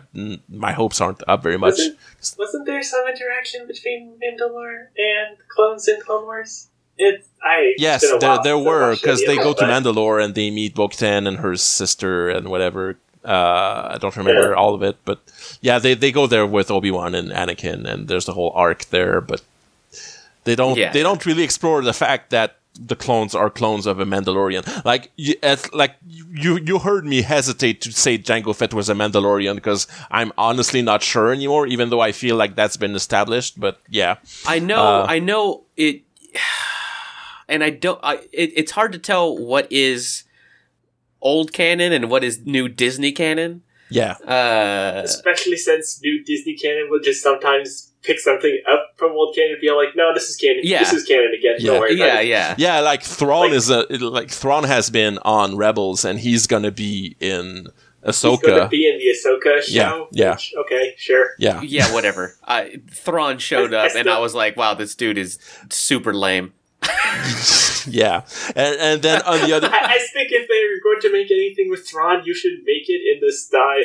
my hopes aren't up very much. Wasn't, wasn't there some interaction between Mandalore and clones in Clone Wars? It, I Yes, it's been a there, while there were because they go it, to but- Mandalore and they meet Bo-Katan and her sister and whatever. Uh, I don't remember Yeah. all of it, but yeah, they, they go there with Obi Wan and Anakin, and there's the whole arc there. But they don't Yeah. they don't really explore the fact that the clones are clones of a Mandalorian. Like you, as, like you you heard me hesitate to say Jango Fett was a Mandalorian because I'm honestly not sure anymore, even though I feel like that's been established. But yeah, I know, Uh, I know it, and I don't. I it, it's hard to tell what is old canon and what is new Disney canon. yeah, Uh, Especially since new Disney canon will just sometimes pick something up from old canon and be like, no, this is canon. Yeah. This is canon again. Yeah. Don't worry about yeah, it. yeah, Yeah, like Thrawn Like- is a like Thrawn has been on Rebels, and he's gonna be in He's going to Ahsoka. be in the Ahsoka show. Yeah, yeah. which- okay, sure. Yeah, yeah. Whatever. I Thrawn showed I- I up, <laughs> and I was like, "Wow, this dude is super lame." <laughs> yeah, and and then on the other, <laughs> I, I think if they're going to make anything with Thrawn, you should make it in the style.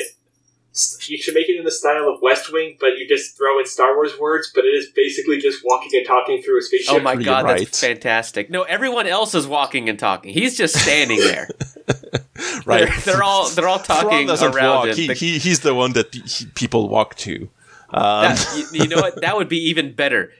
You should make it in the style of West Wing, but you just throw in Star Wars words. But it is basically just walking and talking through a spaceship. Oh my You're god, right. that's fantastic! No, everyone else is walking and talking. He's just standing there. <laughs> right? They're, they're all they're all talking around walk. him. He, The- he he's the one that he- people walk to. Um, that- you, you know what? That would be even better.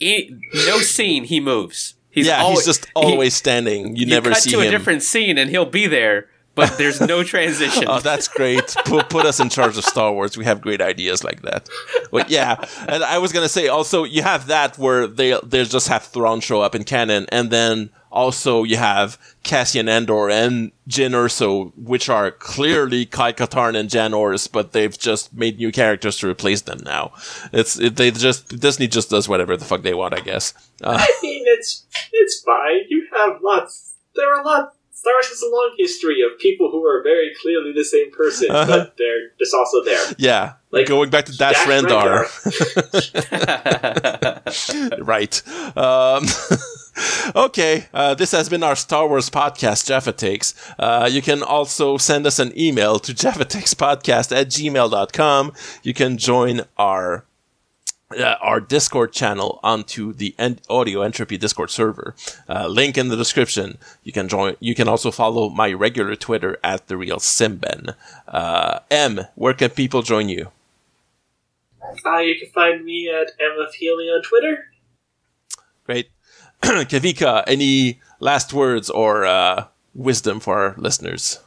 E- no scene he moves. He's yeah, always, he's just he- always standing. You, you never cut see to him. a different scene and he'll be there, but there's no <laughs> transition. Oh, that's great. Put, put us in charge of Star Wars. We have great ideas like that. But yeah, and I was gonna say also you have that where they they just have Thrawn show up in canon, and then also you have Cassian Andor and Jyn Erso, which are clearly Kyle Katarn and Jan Ors, but they've just made new characters to replace them now. It's it, they just Disney just does whatever the fuck they want, I guess. Uh, <laughs> I mean, it's it's fine. You have lots. There are lots. Star Wars has a long history of people who are very clearly the same person, Uh-huh. but they're just also there. yeah, Like, going back to Dash, Dash Rendar. <laughs> right. Um, <laughs> okay. Uh, this has been our Star Wars podcast, Jaffa Takes. Uh, you can also send us an email to <laughs> jaffatakes.podcast at gmail.com. You can join our uh, our Discord channel onto the en- Audio Entropy Discord server. Uh, link in the description. You can join. You can also follow my regular Twitter at the real Simben. Uh, M, where can people join you? Uh, you can find me at Emma Feely on Twitter. Great. <clears throat> Kavika, any last words or uh, wisdom for our listeners?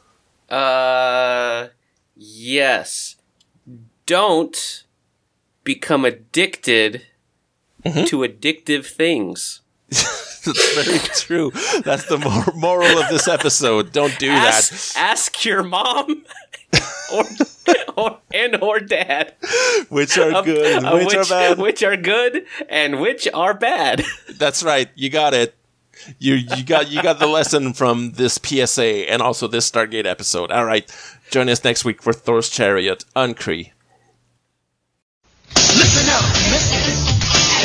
Uh, yes. Don't become addicted Mm-hmm. to addictive things. <laughs> That's very true. That's the mor- moral of this episode. Don't do Ask, that. ask your mom. <laughs> or, <laughs> or and or dad. which are Of- good, and of which, are bad. <laughs> which are good and which are bad. <laughs> That's right. You got it. You you got you got the lesson from this PSA and also this Stargate episode. All right. Join us next week for Thor's Chariot on Kree. Listen up, misters,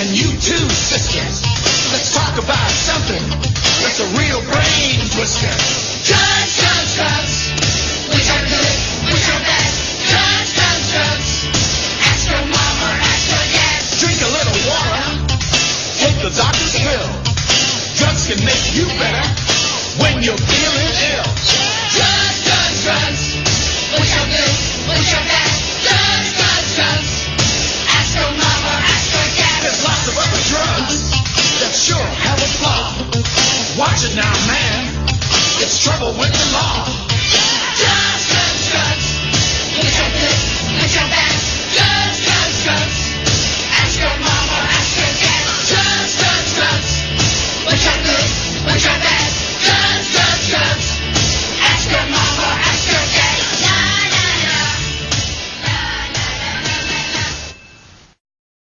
and you too, sisters. Let's talk about something that's a real brain twister. Drugs, drugs, drugs. drugs can make you better when you're feeling ill. Drugs, drugs, drugs. Push your bills, push your back. Drugs, drugs, drugs. Ask your mama, ask your dad. There's lots of other drugs that sure have a flaw. Watch it now, man. It's trouble with the law.